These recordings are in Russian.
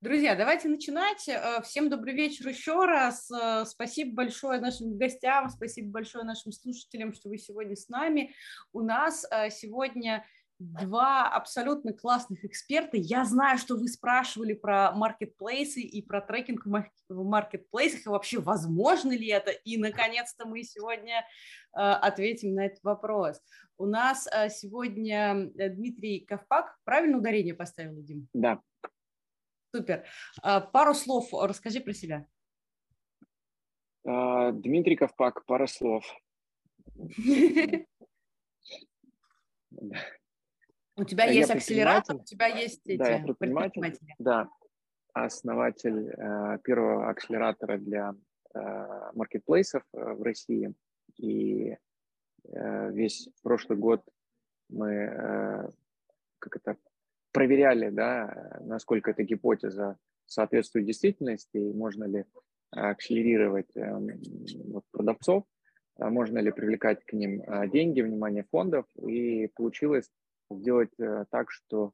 Друзья, давайте начинать. Э, всем добрый вечер еще раз. Э, спасибо большое нашим гостям, спасибо большое нашим слушателям, что вы сегодня с нами. У нас э, сегодня два абсолютно классных эксперта. Я знаю, что вы спрашивали про маркетплейсы и про трекинг в маркетплейсах, и вообще возможно ли это. И, наконец-то, мы сегодня ответим на этот вопрос. У нас сегодня Дмитрий Ковпак. Правильно ударение поставил, Дим? Да. Супер. А, пару слов расскажи про себя. А, Дмитрий Ковпак, пара слов. У тебя есть акселератор, у тебя есть эти да, я предприниматель, Да, основатель э, первого акселератора для э, маркетплейсов э, в России. И э, весь прошлый год мы э, как это проверяли, да, насколько эта гипотеза соответствует действительности, и можно ли акселерировать эм, вот, продавцов, а можно ли привлекать к ним а, деньги, внимание фондов. И получилось сделать э, так, что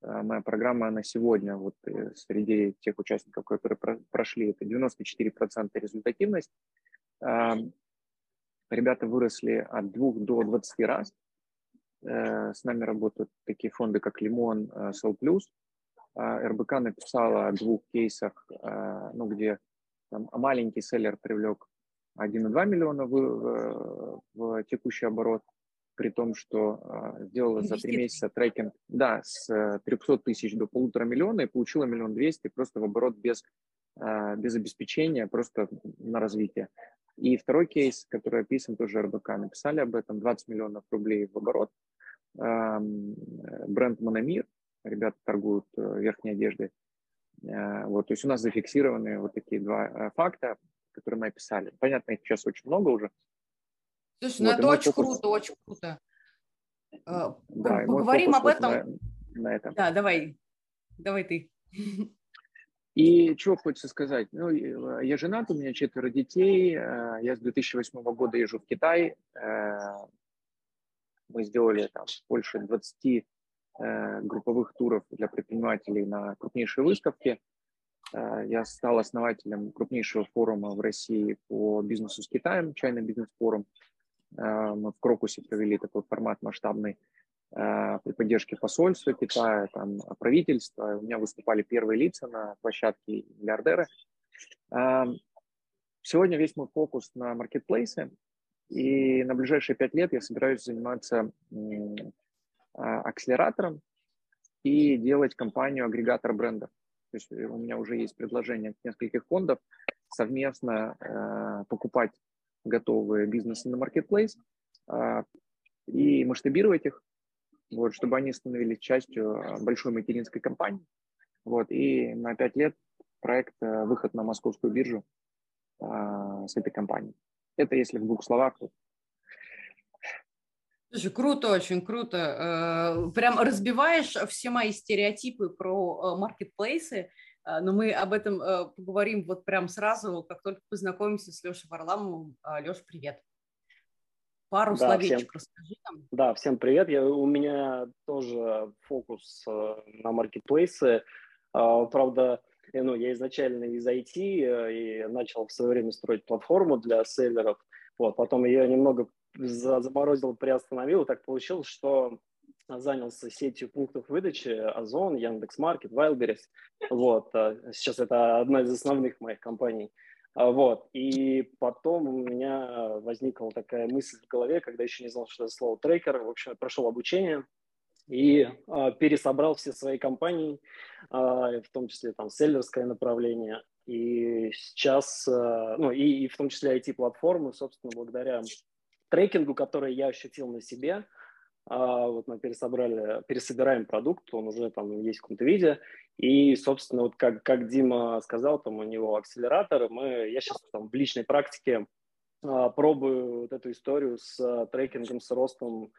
моя программа на сегодня, вот э, среди тех участников, которые прошли, это 94% результативность. Ребята выросли от 2 до 20 раз. Э, с нами работают такие фонды, как Лимон, Сол Плюс. РБК написала о двух кейсах, э, ну, где там, маленький селлер привлек 1,2 миллиона в, в, в текущий оборот, при том, что э, сделала за три месяца трекинг, да, с 300 тысяч до полутора миллиона и получила миллион двести просто в оборот без, без обеспечения, просто на развитие. И второй кейс, который описан тоже РБК, написали об этом, 20 миллионов рублей в оборот. Бренд Мономир, ребята торгуют э, верхней одеждой. Э, вот, то есть у нас зафиксированы вот такие два э, факта, которые мы описали. Понятно, их сейчас очень много уже. Слушай, ну вот, это очень фокус... круто, очень круто. Да, Поговорим об этом. На, на этом. Да, давай, давай ты. И чего хочется сказать? Ну, я женат, у меня четверо детей. Я с 2008 года езжу в Китай. Э, мы сделали там больше 20 групповых туров для предпринимателей на крупнейшие выставки. Я стал основателем крупнейшего форума в России по бизнесу с Китаем, China Business Forum. Мы в Крокусе провели такой формат масштабный Э, при поддержке посольства Китая, там, правительства. У меня выступали первые лица на площадке миллиардеры. Эм, сегодня весь мой фокус на маркетплейсы, и на ближайшие пять лет я собираюсь заниматься а, акселератором и делать компанию агрегатор брендов. То есть у меня уже есть предложение нескольких фондов совместно э, покупать готовые бизнесы на маркетплейс э, и масштабировать их, вот, чтобы они становились частью а, большой материнской компании. Вот, и на пять лет проект э, «Выход на московскую биржу» а, с этой компанией. Это если в двух словах. Слушай, круто, очень круто. Э, прям разбиваешь все мои стереотипы про э, маркетплейсы, но мы об этом поговорим вот прям сразу, как только познакомимся с Лешей Варламовым. Леш, привет. Пару да, словечек всем, расскажи нам. Да, всем привет. Я, у меня тоже фокус э, на маркетплейсы. Э, правда, ну, я изначально из IT э, и начал в свое время строить платформу для селлеров. Вот, потом я немного заморозил, приостановил. Так получилось, что занялся сетью пунктов выдачи Озон, Яндекс.Маркет, Wildberries. Вот, э, сейчас это одна из основных моих компаний. А, вот. И потом у меня возникла такая мысль в голове, когда еще не знал, что это слово трекер. В общем, я прошел обучение и э, пересобрал все свои компании, э, в том числе там селлерское направление. И сейчас, э, ну и, и в том числе IT-платформы, собственно, благодаря трекингу, который я ощутил на себе, а, вот мы пересобрали, пересобираем продукт, он уже там есть в каком-то виде, и, собственно, вот как, как Дима сказал, там у него акселератор, мы, я сейчас там в личной практике а, пробую вот эту историю с трекингом, с ростом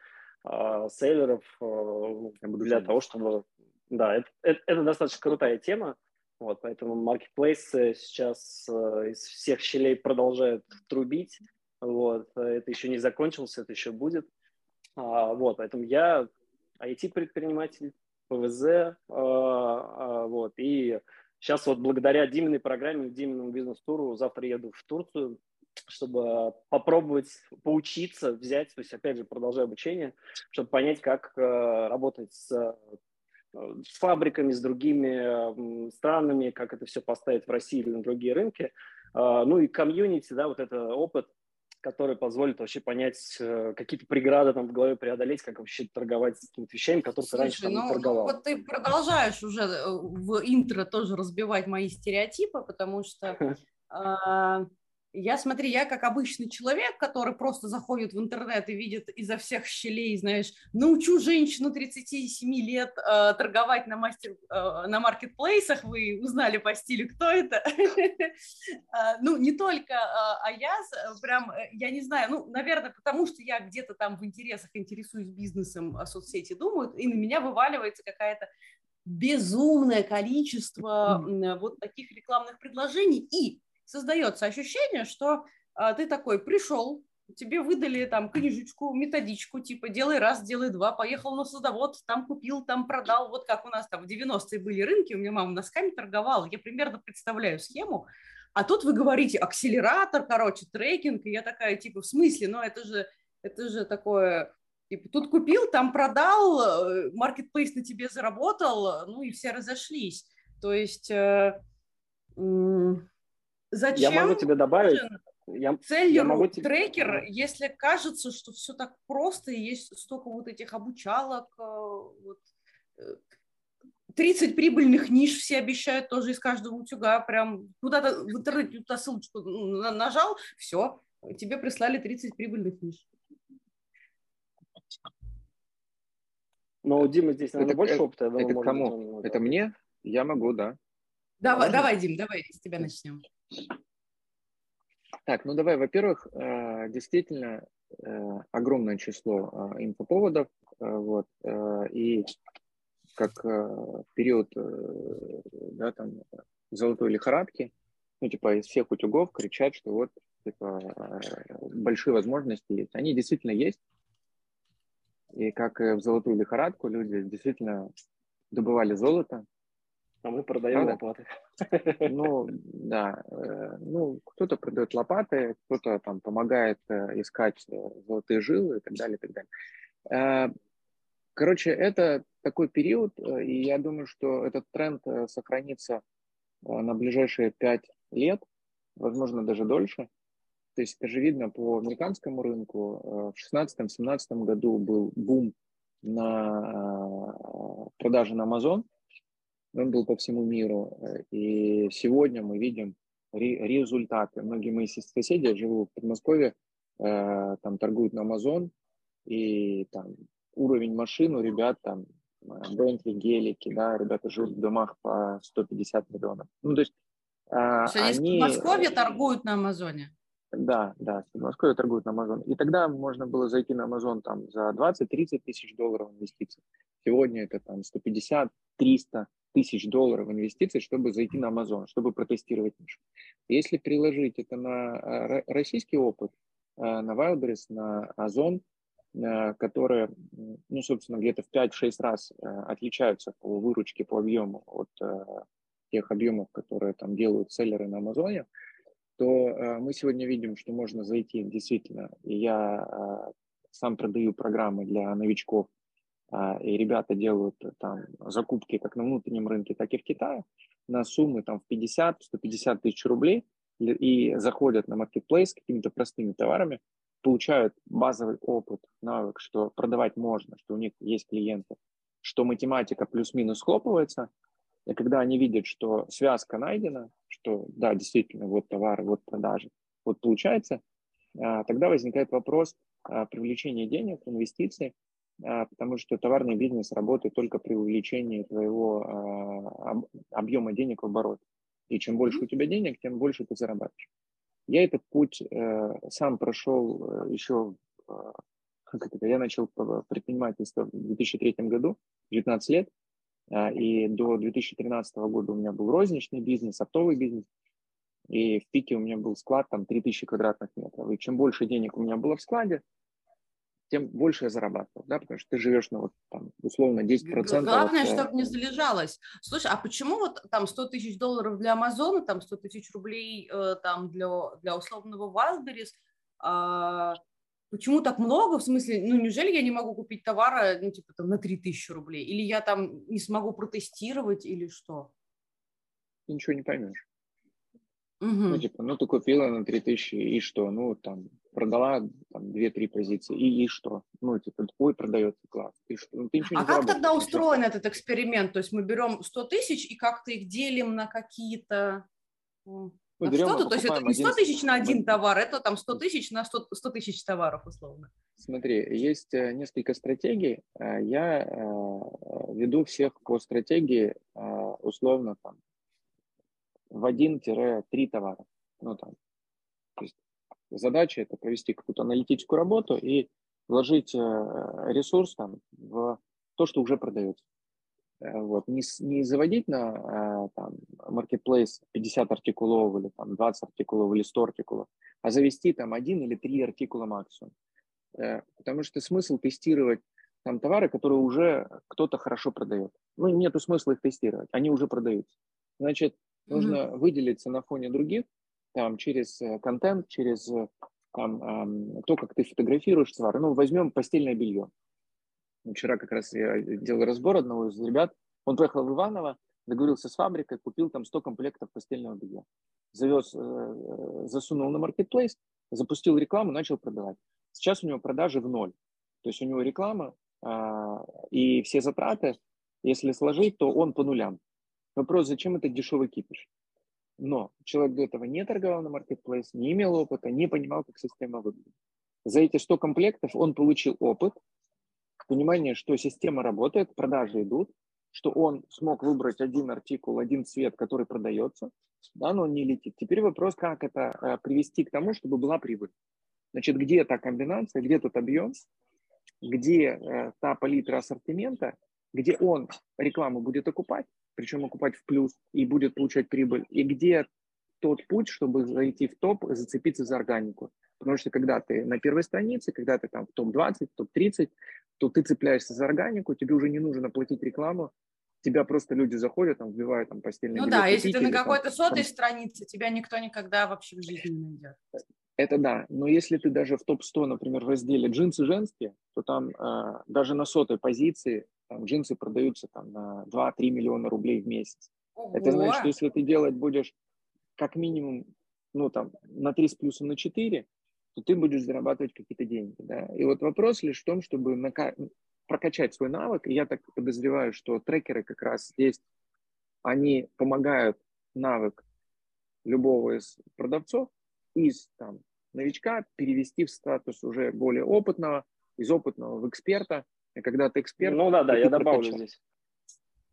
селлеров а, ну, для того, чтобы, да, это, это, это достаточно крутая тема, вот, поэтому маркетплейсы сейчас а, из всех щелей продолжают трубить, вот, это еще не закончилось, это еще будет, а, вот, поэтому я IT-предприниматель, ПВЗ, а, а, вот, и Сейчас вот благодаря Диминой программе, Диминому бизнес-туру завтра еду в Турцию, чтобы попробовать поучиться, взять, то есть, опять же, продолжаю обучение, чтобы понять, как э, работать с, э, с фабриками, с другими э, странами, как это все поставить в России или на другие рынки. Э, ну и комьюнити, да, вот это опыт, который позволит вообще понять, э, какие-то преграды там в голове преодолеть, как вообще торговать с какими-то вещами, которые Слушай, ты раньше там, ну, не торговал. Ну, вот ты продолжаешь уже э, в интро тоже разбивать мои стереотипы, потому что я, смотри, я как обычный человек, который просто заходит в интернет и видит изо всех щелей, знаешь, научу женщину 37 лет э, торговать на, мастер, э, на маркетплейсах, вы узнали по стилю, кто это. А, ну, не только а, а я, прям, э, я не знаю, ну, наверное, потому что я где-то там в интересах интересуюсь бизнесом, а соцсети думают, и на меня вываливается какая-то безумное количество вот таких рекламных предложений, и создается ощущение, что а, ты такой пришел, тебе выдали там книжечку, методичку, типа делай раз, делай два, поехал на садовод, там купил, там продал, вот как у нас там в 90-е были рынки, у меня мама носками торговала, я примерно представляю схему, а тут вы говорите акселератор, короче, трекинг, и я такая, типа, в смысле, ну это же, это же такое, типа, тут купил, там продал, маркетплейс на тебе заработал, ну и все разошлись, то есть... Э, Зачем я могу тебе добавить. Я, Целью я могу тебе... трекер, если кажется, что все так просто, и есть столько вот этих обучалок, э, вот, 30 э, прибыльных ниш все обещают тоже из каждого утюга, прям куда-то в интернете туда ссылочку нажал, все, тебе прислали 30 прибыльных ниш. Но у Димы здесь, наверное, это, больше опыта. Это кому? Это мне? Я могу, да. Давай, давай, Дим, давай с тебя начнем. Так, ну давай, во-первых, э, действительно э, огромное число э, инфоповодов, вот, и как период, да, там, золотой лихорадки, ну, типа, из всех утюгов кричат, что вот, типа, большие возможности есть. Они действительно есть, и как в золотую лихорадку люди действительно добывали золото, а мы продаем Правда? лопаты. Ну, да. Э, ну, кто-то продает лопаты, кто-то там помогает э, искать э, золотые жилы и так далее, и так далее. Короче, это такой период, и я думаю, что этот тренд сохранится на ближайшие пять лет, возможно, даже дольше. То есть это же видно по американскому рынку. В 2016-2017 году был бум на продажи на Amazon – он был по всему миру. Э, и сегодня мы видим результаты. Многие мои соседи живут в Подмосковье, э, там торгуют на Amazon, и там уровень машин у ребят там Бентли, гелики, да, ребята живут в домах по 150 миллионов. Ну, то есть а, они... в Подмосковье торгуют на Амазоне? Да, да, в Подмосковье торгуют на Амазон. И тогда можно было зайти на Амазон там за 20-30 тысяч долларов инвестиций. Сегодня это там 150, 300 тысяч долларов инвестиций, чтобы зайти на Amazon, чтобы протестировать нишу. Если приложить это на э, российский опыт, э, на Wildberries, на Озон, э, которые, ну, собственно, где-то в 5-6 раз отличаются по выручке, по объему от тех объемов, которые там делают селлеры на Амазоне, то мы сегодня видим, что можно зайти действительно, и я сам продаю программы для новичков а, и ребята делают э, там закупки как на внутреннем рынке, так и в Китае на суммы там в 50-150 тысяч рублей и заходят на маркетплейс с какими-то простыми товарами, получают базовый опыт, навык, что продавать можно, что у них есть клиенты, что математика плюс-минус схлопывается, и когда они видят, что связка найдена, что да, действительно, вот товар, вот продажи, вот получается, а, тогда возникает вопрос а, привлечения денег, инвестиций, а, потому что товарный бизнес работает только при увеличении твоего а, объема денег в оборот. И чем больше у тебя денег, тем больше ты зарабатываешь. Я этот путь э, сам прошел э, еще, э, как это, я начал предпринимательство в 2003 году, 19 лет, и до 2013 года у меня был розничный бизнес, оптовый бизнес, и в пике у меня был склад там 3000 квадратных метров. И чем больше денег у меня было в складе, тем больше я зарабатывал, да, потому что ты живешь на вот там условно 10%. Главное, от, чтобы не залежалось. Слушай, а почему вот там 100 тысяч долларов для Амазона, там 100 тысяч рублей э, там для, для условного Wildberries, э, почему так много? В смысле, ну неужели я не могу купить товара, ну типа там на 3 тысячи рублей? Или я там не смогу протестировать или что? Ты ничего не поймешь. Угу. Ну, типа, ну, ты купила на 3000, и что? Ну, там, продала там 2-3 позиции, и, и что? Ну, типа, ой, продается класс. И что? Ну, ты ничего а не как тогда устроен этот эксперимент? То есть мы берем 100 тысяч и как-то их делим на какие-то... Мы берем, что-то, то есть это не 100 тысяч на один товар, это там 100 тысяч на 100, 100 тысяч товаров, условно. Смотри, есть э, несколько стратегий. Э, я э, веду всех по стратегии условно там в 1-3 товара. Ну, там. То есть задача это провести какую-то аналитическую работу и вложить э, ресурс там, в то, что уже продается. Э, вот. Не, не заводить на э, там, marketplace 50 артикулов или там, 20 артикулов или 100 артикулов, а завести там один или три артикула максимум. Потому что смысл тестировать там товары, которые уже кто-то хорошо продает. Ну, нету смысла их тестировать, они уже продаются. Значит, Нужно mm-hmm. выделиться на фоне других, там, через э, контент, через э, там, эм, то, как ты фотографируешь товары. Ну, возьмем постельное белье. Вчера как раз я делал разбор одного из ребят. Он поехал в Иваново, договорился с фабрикой, купил там 100 комплектов постельного белья. Завез, э, засунул на маркетплейс, запустил рекламу, начал продавать. Сейчас у него продажи в ноль. То есть у него реклама а, и все затраты, если сложить, то он по нулям. Вопрос, зачем это дешевый кипиш? Но человек до этого не торговал на маркетплейс, не имел опыта, не понимал, как система выглядит. За эти 100 комплектов он получил опыт, понимание, что система работает, продажи идут, что он смог выбрать один артикул, один цвет, который продается, да, но он не летит. Теперь вопрос, как это э, привести к тому, чтобы была прибыль. Значит, где та комбинация, где тот объем, где э, та палитра ассортимента, где он рекламу будет окупать, причем окупать в плюс и будет получать прибыль, и где тот путь, чтобы зайти в топ, зацепиться за органику. Потому что когда ты на первой странице, когда ты там в топ-20, топ-30, то ты цепляешься за органику, тебе уже не нужно платить рекламу, тебя просто люди заходят, там, вбивают там постельное Ну да, если ты на какой-то сотой там... странице, тебя никто никогда вообще в жизни не найдет. Это да, но если ты даже в топ-100, например, в разделе джинсы женские, то там э, даже на сотой позиции там, джинсы продаются там, на 2-3 миллиона рублей в месяц. Ого. Это значит, что если ты делать будешь как минимум ну, там, на 3 с плюсом на 4, то ты будешь зарабатывать какие-то деньги. Да? И вот вопрос лишь в том, чтобы нака- прокачать свой навык. И я так подозреваю, что трекеры как раз здесь, они помогают навык любого из продавцов из там, новичка перевести в статус уже более опытного, из опытного в эксперта – и когда ты эксперт... Ну да, да, я добавлю прокачал. здесь.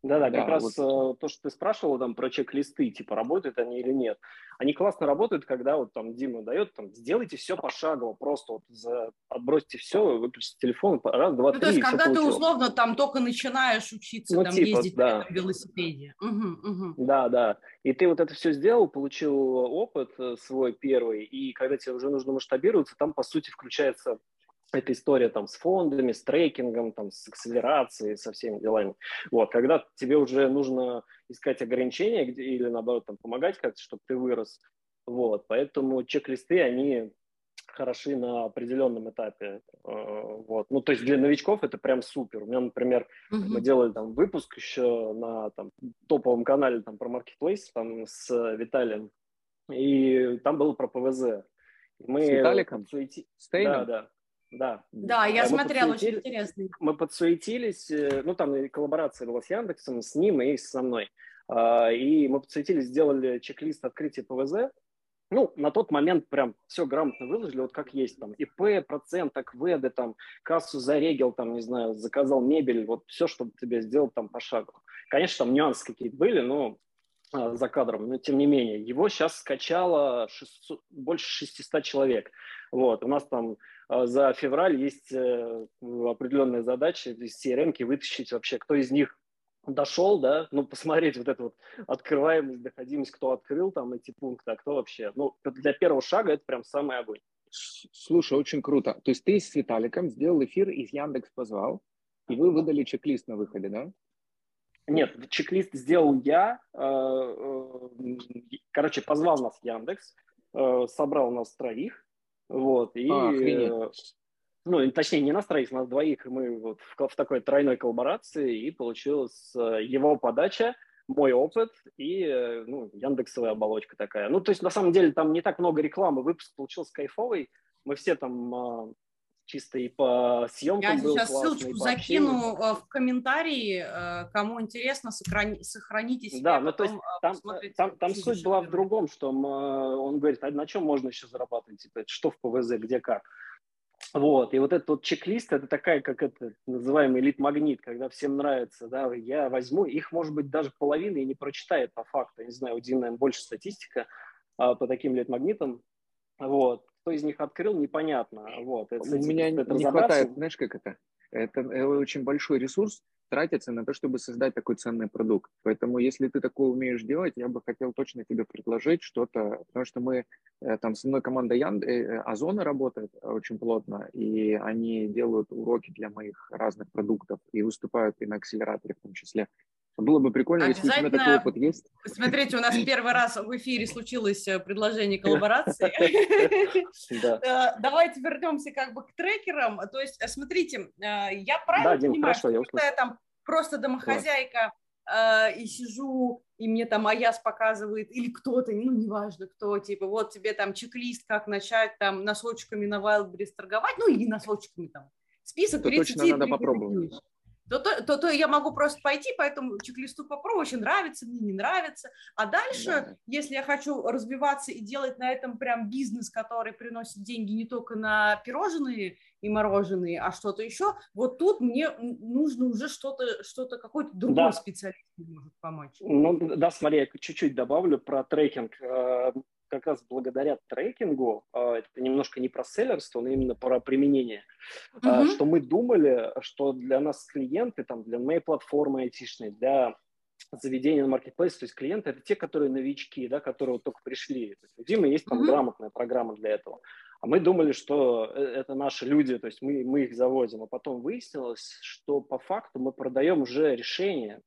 Да-да, как да, раз вот. Э, то, что ты спрашивал там про чек-листы, типа работают они или нет. Они классно работают, когда вот там Дима дает, там, сделайте все пошагово, просто вот за, отбросьте все, выключите телефон, раз, два, ну, три, то есть, когда ты условно там только начинаешь учиться ну, там типа, ездить да. на велосипеде. Угу, угу. Да, да. И ты вот это все сделал, получил опыт э, свой первый, и когда тебе уже нужно масштабироваться, там, по сути, включается эта история там с фондами, с трекингом, там, с акселерацией, со всеми делами. Вот, когда тебе уже нужно искать ограничения где, или, наоборот, там, помогать как-то, чтобы ты вырос. Вот, поэтому чек-листы, они хороши на определенном этапе. Э, вот. Ну, то есть для новичков это прям супер. У меня, например, mm-hmm. мы делали там выпуск еще на там, топовом канале там, про Marketplace там, с Виталием, и там было про ПВЗ. Мы с Виталиком? Подсуети... Да, да. Да. Да, я мы смотрела, очень интересно. Мы подсуетились, э, ну, там и коллаборация была с Яндексом, с ним и со мной. А, и мы подсуетились, сделали чек-лист открытия ПВЗ. Ну, на тот момент прям все грамотно выложили, вот как есть там. ИП, процент, АКВД, там, кассу зарегил, там, не знаю, заказал мебель, вот все, чтобы тебе сделать там пошагово. Конечно, там нюансы какие-то были, но а, за кадром, но тем не менее. Его сейчас скачало 600, больше 600 человек. Вот, у нас там а, за февраль есть э, определенная задача из CRM вытащить вообще, кто из них дошел, да, ну, посмотреть вот эту вот открываемость, доходимость, кто открыл там эти пункты, а кто вообще. Ну, для первого шага это прям самый огонь. Слушай, очень круто. То есть ты с Виталиком сделал эфир, из Яндекс позвал, и вы выдали чек-лист на выходе, да? Нет, чек-лист сделал я. Э, э, короче, позвал нас Яндекс, собрал нас троих, вот, и... А, ну, точнее, не нас троих, нас двоих, мы вот в, в такой тройной коллаборации, и получилась его подача, мой опыт и ну, Яндексовая оболочка такая. Ну, то есть, на самом деле, там не так много рекламы, выпуск получился кайфовый, мы все там чисто и по съемкам Я был сейчас ссылочку закину э, в комментарии, э, кому интересно, сохрани, сохраните себе. Да, ну то есть э, там, там, там суть была в другом, что он говорит, а на чем можно еще зарабатывать, типа, что в ПВЗ, где как. Вот, и вот этот вот чек-лист, это такая, как это называемый элит-магнит, когда всем нравится, да, я возьму, их, может быть, даже половина и не прочитает по факту, я не знаю, у Дина, больше статистика а, по таким элит-магнитам, вот, кто из них открыл, непонятно. Вот, это, У меня это не хватает, знаешь, как это? это? Это очень большой ресурс тратится на то, чтобы создать такой ценный продукт. Поэтому, если ты такое умеешь делать, я бы хотел точно тебе предложить что-то, потому что мы, э, там, со мной команда Янд, э, Озона работает очень плотно, и они делают уроки для моих разных продуктов и выступают и на акселераторе в том числе. Было бы прикольно, если у тебя такой опыт есть. Смотрите, у нас первый раз в эфире случилось э, предложение коллаборации. Э, давайте вернемся как бы к трекерам. То есть, э, смотрите, я правильно понимаю, что я там просто домохозяйка и сижу, и мне там Аяс показывает, или кто-то, ну, неважно кто, типа, вот тебе там чек-лист, как начать там носочками на Wildberries торговать, ну, или носочками там, список 30 точно надо попробовать то, то, то, то я могу просто пойти по этому чек-листу попробовать, очень нравится, мне не нравится. А дальше, да. если я хочу развиваться и делать на этом прям бизнес, который приносит деньги не только на пирожные и мороженые, а что-то еще, вот тут мне нужно уже что-то, что-то какой-то другой да. специалист может помочь. Ну да, смотри, я чуть-чуть добавлю про трекинг э, как раз благодаря трекингу, а, это немножко не про селлерство, но именно про применение, mm-hmm. что мы думали, что для нас клиенты, там, для моей платформы айтишной, для заведения на маркетплейсе, то есть клиенты это те, которые новички, да, которые вот только пришли. То есть у Димы есть там mm-hmm. грамотная программа для этого. А мы думали, что э, это наши люди, то есть мы, мы их завозим. А потом выяснилось, что по факту мы продаем уже решение,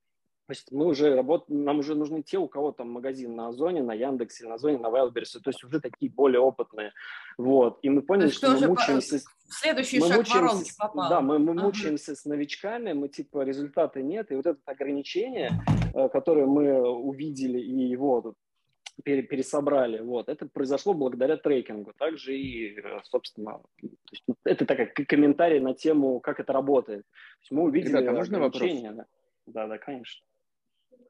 то есть мы уже работаем, нам уже нужны те, у кого там магазин на Озоне, на Яндексе, на Озоне, на Wildberries, то есть уже такие более опытные. Вот. И мы поняли, что, что мы мучаемся... Следующий мы шаг мучаемся, попал. Да, мы, мы ага. мучаемся с новичками, мы типа результата нет, и вот это ограничение, э, которое мы увидели и его пересобрали. Вот. Это произошло благодаря трекингу. Также и, э, собственно, это такой комментарий на тему, как это работает. мы увидели Ребята, можно вопрос? Да, да, да конечно.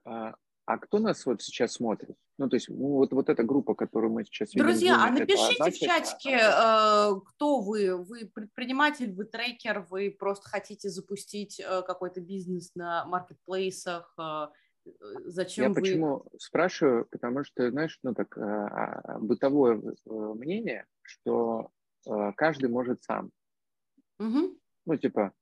А, а кто нас вот сейчас смотрит? Ну, то есть ну, вот, вот эта группа, которую мы сейчас видим. Друзья, а напишите значит... в чатике, э, кто вы. Вы предприниматель, вы трекер, вы просто хотите запустить э, какой-то бизнес на маркетплейсах. Э, зачем Я вы... почему спрашиваю? Потому что, знаешь, ну так, а, бытовое мнение, что каждый может сам. Угу. Ну, типа,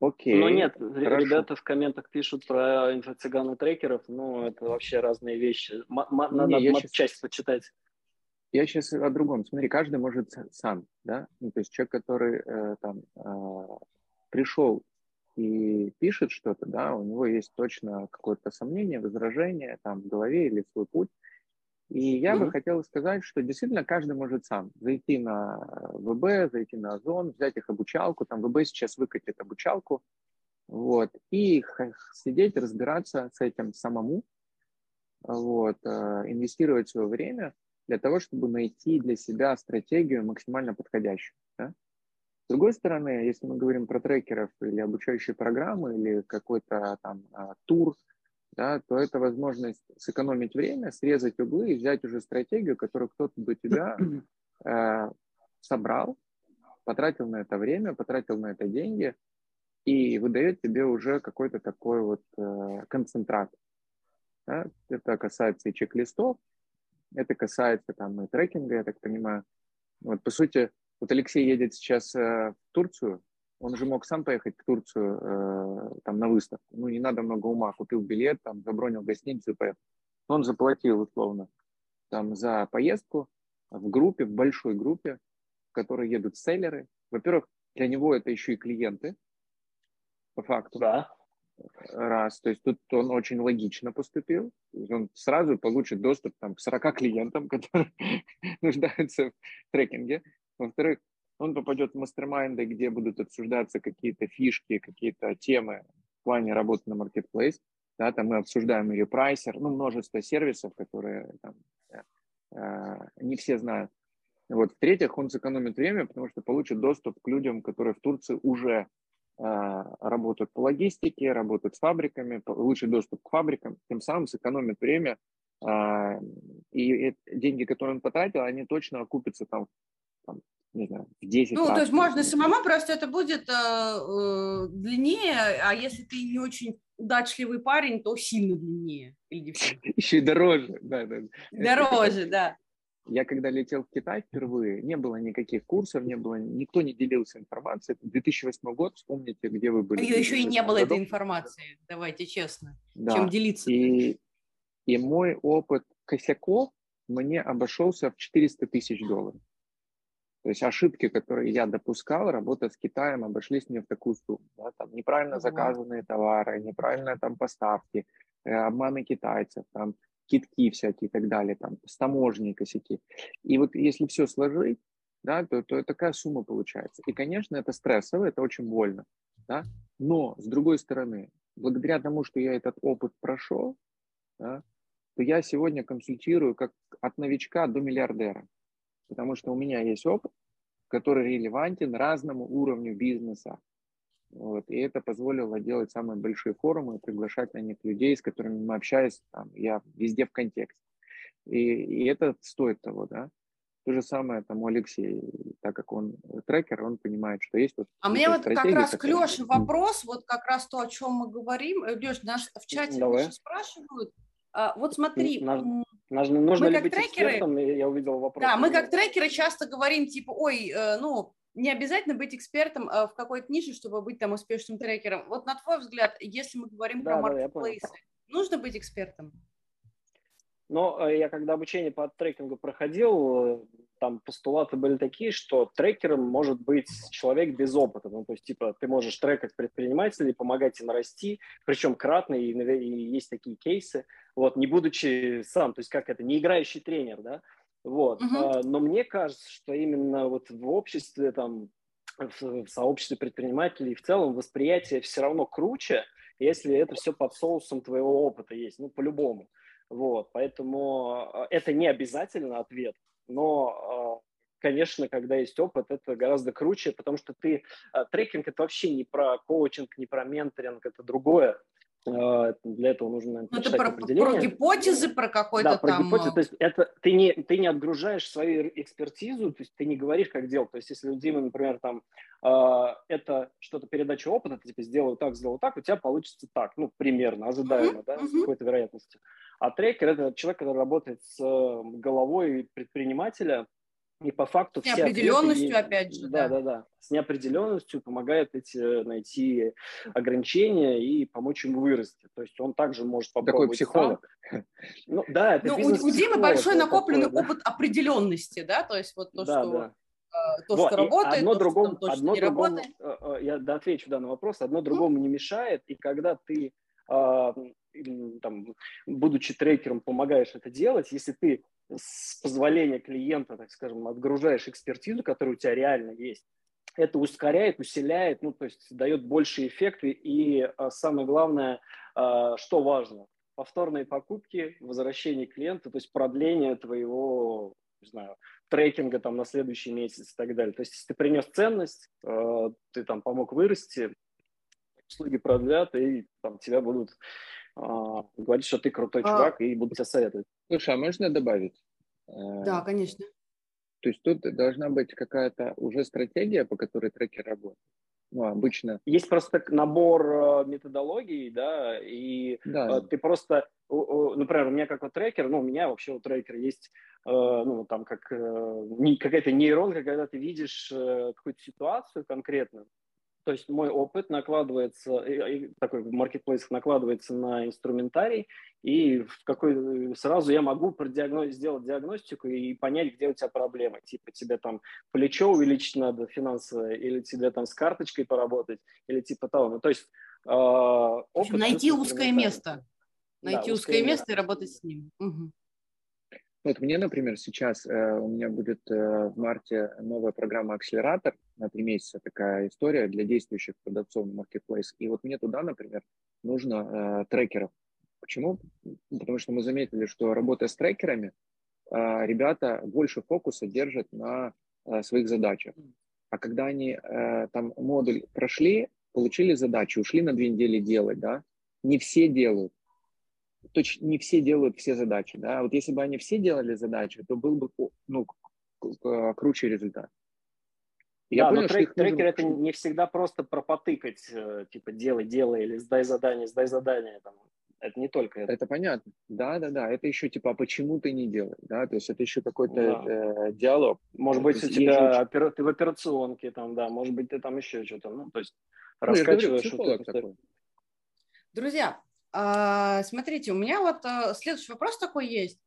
Окей. Но нет, хорошо. ребята в комментах пишут про инфо-цыган и трекеров, ну, это вообще разные вещи. М- м- надо Не, часть сейчас... почитать. Я сейчас о другом. Смотри, каждый может сам, да? Ну, то есть человек, который э, там э, пришел и пишет что-то, да, у него есть точно какое-то сомнение, возражение там в голове или свой путь. И я mm-hmm. бы хотел сказать, что действительно каждый может сам зайти на ВБ, зайти на Озон, взять их обучалку, там ВБ сейчас выкатит обучалку, вот, и сидеть, разбираться с этим самому, вот, э, инвестировать свое время для того, чтобы найти для себя стратегию максимально подходящую. Да? С другой стороны, если мы говорим про трекеров или обучающие программы, или какой-то там а, тур, да, то это возможность сэкономить время, срезать углы и взять уже стратегию, которую кто-то до тебя э, собрал, потратил на это время, потратил на это деньги и выдает тебе уже какой-то такой вот э, концентрат. Да? Это касается и чек-листов, это касается там и трекинга, я так понимаю. Вот, по сути, вот Алексей едет сейчас э, в Турцию, он же мог сам поехать в Турцию э, там на выставку. Ну, не надо много ума. Купил билет, там, забронил гостиницу и поехал. Он заплатил, условно, там, за поездку в группе, в большой группе. в который едут селлеры. Во-первых, для него это еще и клиенты, по факту. Да. Раз. То есть тут он очень логично поступил. Он сразу получит доступ там, к 40 клиентам, которые нуждаются в трекинге. Во-вторых, он попадет в мастер-майнды, где будут обсуждаться какие-то фишки, какие-то темы в плане работы на marketplace. Да, там мы обсуждаем и прайсер, ну, множество сервисов, которые там, э, не все знают. Вот. В-третьих, он сэкономит время, потому что получит доступ к людям, которые в Турции уже э, работают по логистике, работают с фабриками, получит доступ к фабрикам, тем самым сэкономит время, э, и деньги, которые он потратил, они точно окупятся там, там не знаю, в 10 Ну, раз. то есть можно самому, просто это будет э, э, длиннее, а если ты не очень удачливый парень, то сильно длиннее. Или девчонка. Еще и дороже. Да, да. Дороже, да. Я когда летел в Китай впервые, не было никаких курсов, не было, никто не делился информацией. 2008 год, вспомните, где вы были. Ее еще и не было году. этой информации, давайте честно. Да. Чем делиться? И, и мой опыт косяков мне обошелся в 400 тысяч долларов. То есть ошибки, которые я допускал, работая с Китаем, обошлись мне в такую сумму. Да? Там неправильно Ого. заказанные товары, неправильные там поставки, э, обманы китайцев, там китки всякие и так далее, там с таможней косяки. И вот если все сложить, да, то, то такая сумма получается. И, конечно, это стрессово, это очень больно. Да? Но, с другой стороны, благодаря тому, что я этот опыт прошел, да, то я сегодня консультирую как от новичка до миллиардера. Потому что у меня есть опыт, который релевантен разному уровню бизнеса. Вот, и это позволило делать самые большие форумы, приглашать на них людей, с которыми мы общаемся, там, я везде в контексте. И, и это стоит того, да. То же самое там у Алексея, так как он трекер, он понимает, что есть вот А мне вот как раз к. Леше вопрос, вот как раз то, о чем мы говорим. Леш, нас в чате Давай. Спрашивают. А, вот смотри, Наш- м, Нужно, Мы как быть трекеры- экспертом? Я увидел вопрос. да, мы как трекеры часто говорим, типа, ой, э, ну, не обязательно быть экспертом э, в какой-то нише, чтобы быть там успешным трекером. Вот на твой взгляд, если мы говорим Да, про да, маркетплейсы, нужно быть экспертом? Но э, я когда обучение по трекингу проходил, там постулаты были такие, что трекером может быть человек без опыта. Ну, то есть, типа, ты можешь трекать предпринимателей, помогать им расти, причем кратно, и, и есть такие кейсы, вот, не будучи сам, то есть, как это, не играющий тренер, да, вот. А, Но мне кажется, что именно вот в обществе, там, в сообществе предпринимателей в целом восприятие все равно круче, если это все под соусом твоего опыта есть, ну, по-любому. Вот, поэтому э, это не обязательно ответ, но, э, конечно, когда есть опыт, это гораздо круче, потому что ты, э, трекинг это вообще не про коучинг, не про менторинг, это другое. Э, Для этого нужно, наверное, Ну, это про, определение. про гипотезы, про какой-то Да, про там... гипотезу. э, То есть это ты не, ты не отгружаешь свою экспертизу, то есть ты не говоришь, как делать. То есть если у Димы, например, там э, это что-то передача опыта, ты типа сделаю так, сделаю так, у тебя получится так, ну, примерно, ожидаемо, да, с мгм. какой-то вероятностью. А трекер – это человек, который работает с э, головой предпринимателя, и по факту С все ответы неопределенностью, есть- опять же, Да, да. да. С неопределенностью помогает эти, найти ограничения и помочь ему вырасти. То есть он также может Такой попробовать сам. психолог. Ну да, это Ну, у, у Димы большой накопленный такое, да. опыт определенности, да, то есть вот то, Да, что, да. э, то, Вот, что работает, одно то, другому, что там точно одно не другому, работает. э, э, я отвечу да, на вопрос, одно другому не мешает, и когда ты, м, там, будучи трекером, помогаешь это делать, если ты с позволения клиента, так скажем, отгружаешь экспертизу, которая у тебя реально есть, это ускоряет, усиляет, ну, то есть дает больше эффекты, и а, самое главное, а, что важно, повторные покупки, возвращение клиента, то есть продление твоего, не знаю, трекинга там на следующий месяц и так далее. То есть, если ты принес ценность, э, ты там помог вырасти, услуги продлят, и там тебя будут говорить, что ты крутой А. чувак, и будут тебя советовать. Слушай, а можно добавить? Э, Да, конечно. То есть тут должна быть какая-то уже стратегия, по которой трекер работает. Ну, обычно, Есть просто набор э, методологий, да, и да, э, ты просто, у- у- например, у меня как вот трекер, ну, у меня вообще у трекера есть, ну, там как какая-то нейронка, когда ты видишь какую-то ситуацию конкретную, То есть мой опыт накладывается, такой маркетплейс накладывается на инструментарий, и в какой сразу я могу продиагноз, сделать диагностику и понять, где у тебя проблемы. Типа тебе там плечо увеличить надо финансовое, или тебе там с карточкой поработать, или типа того. Ну, то есть э, опыт найти узкое место. Найти да, узкое, узкое место и работать с ним. Угу. Вот мне, например, сейчас э, у меня будет э, в марте новая программа «Акселератор» на три месяца, такая история для действующих продавцов на Marketplace. И вот мне туда, например, нужно э, трекеров. Почему? Потому что мы заметили, что работая с трекерами, э, ребята больше фокуса держат на э, своих задачах. А когда они э, там модуль прошли, получили задачу, ушли на две недели делать, да, не все делают точно не все делают все задачи, да, вот если бы они все делали задачи, то был бы, ну, круче результат. Я да, понял, но трек, трекер нужно... это не всегда просто пропотыкать, э, типа делай, делай, или сдай задание, сдай задание, там. Это не только это. Это понятно. Да, да, да. Это еще типа, а почему ты не делаешь? Да, то есть это еще какой-то да. э, диалог. Может быть, у тебя есть... опера... ты в операционке, там, да, может быть, ты там еще что-то. Ну, то есть ну, раскачиваешь. Говорю, такой. Друзья, а, смотрите, у меня вот а, следующий вопрос такой есть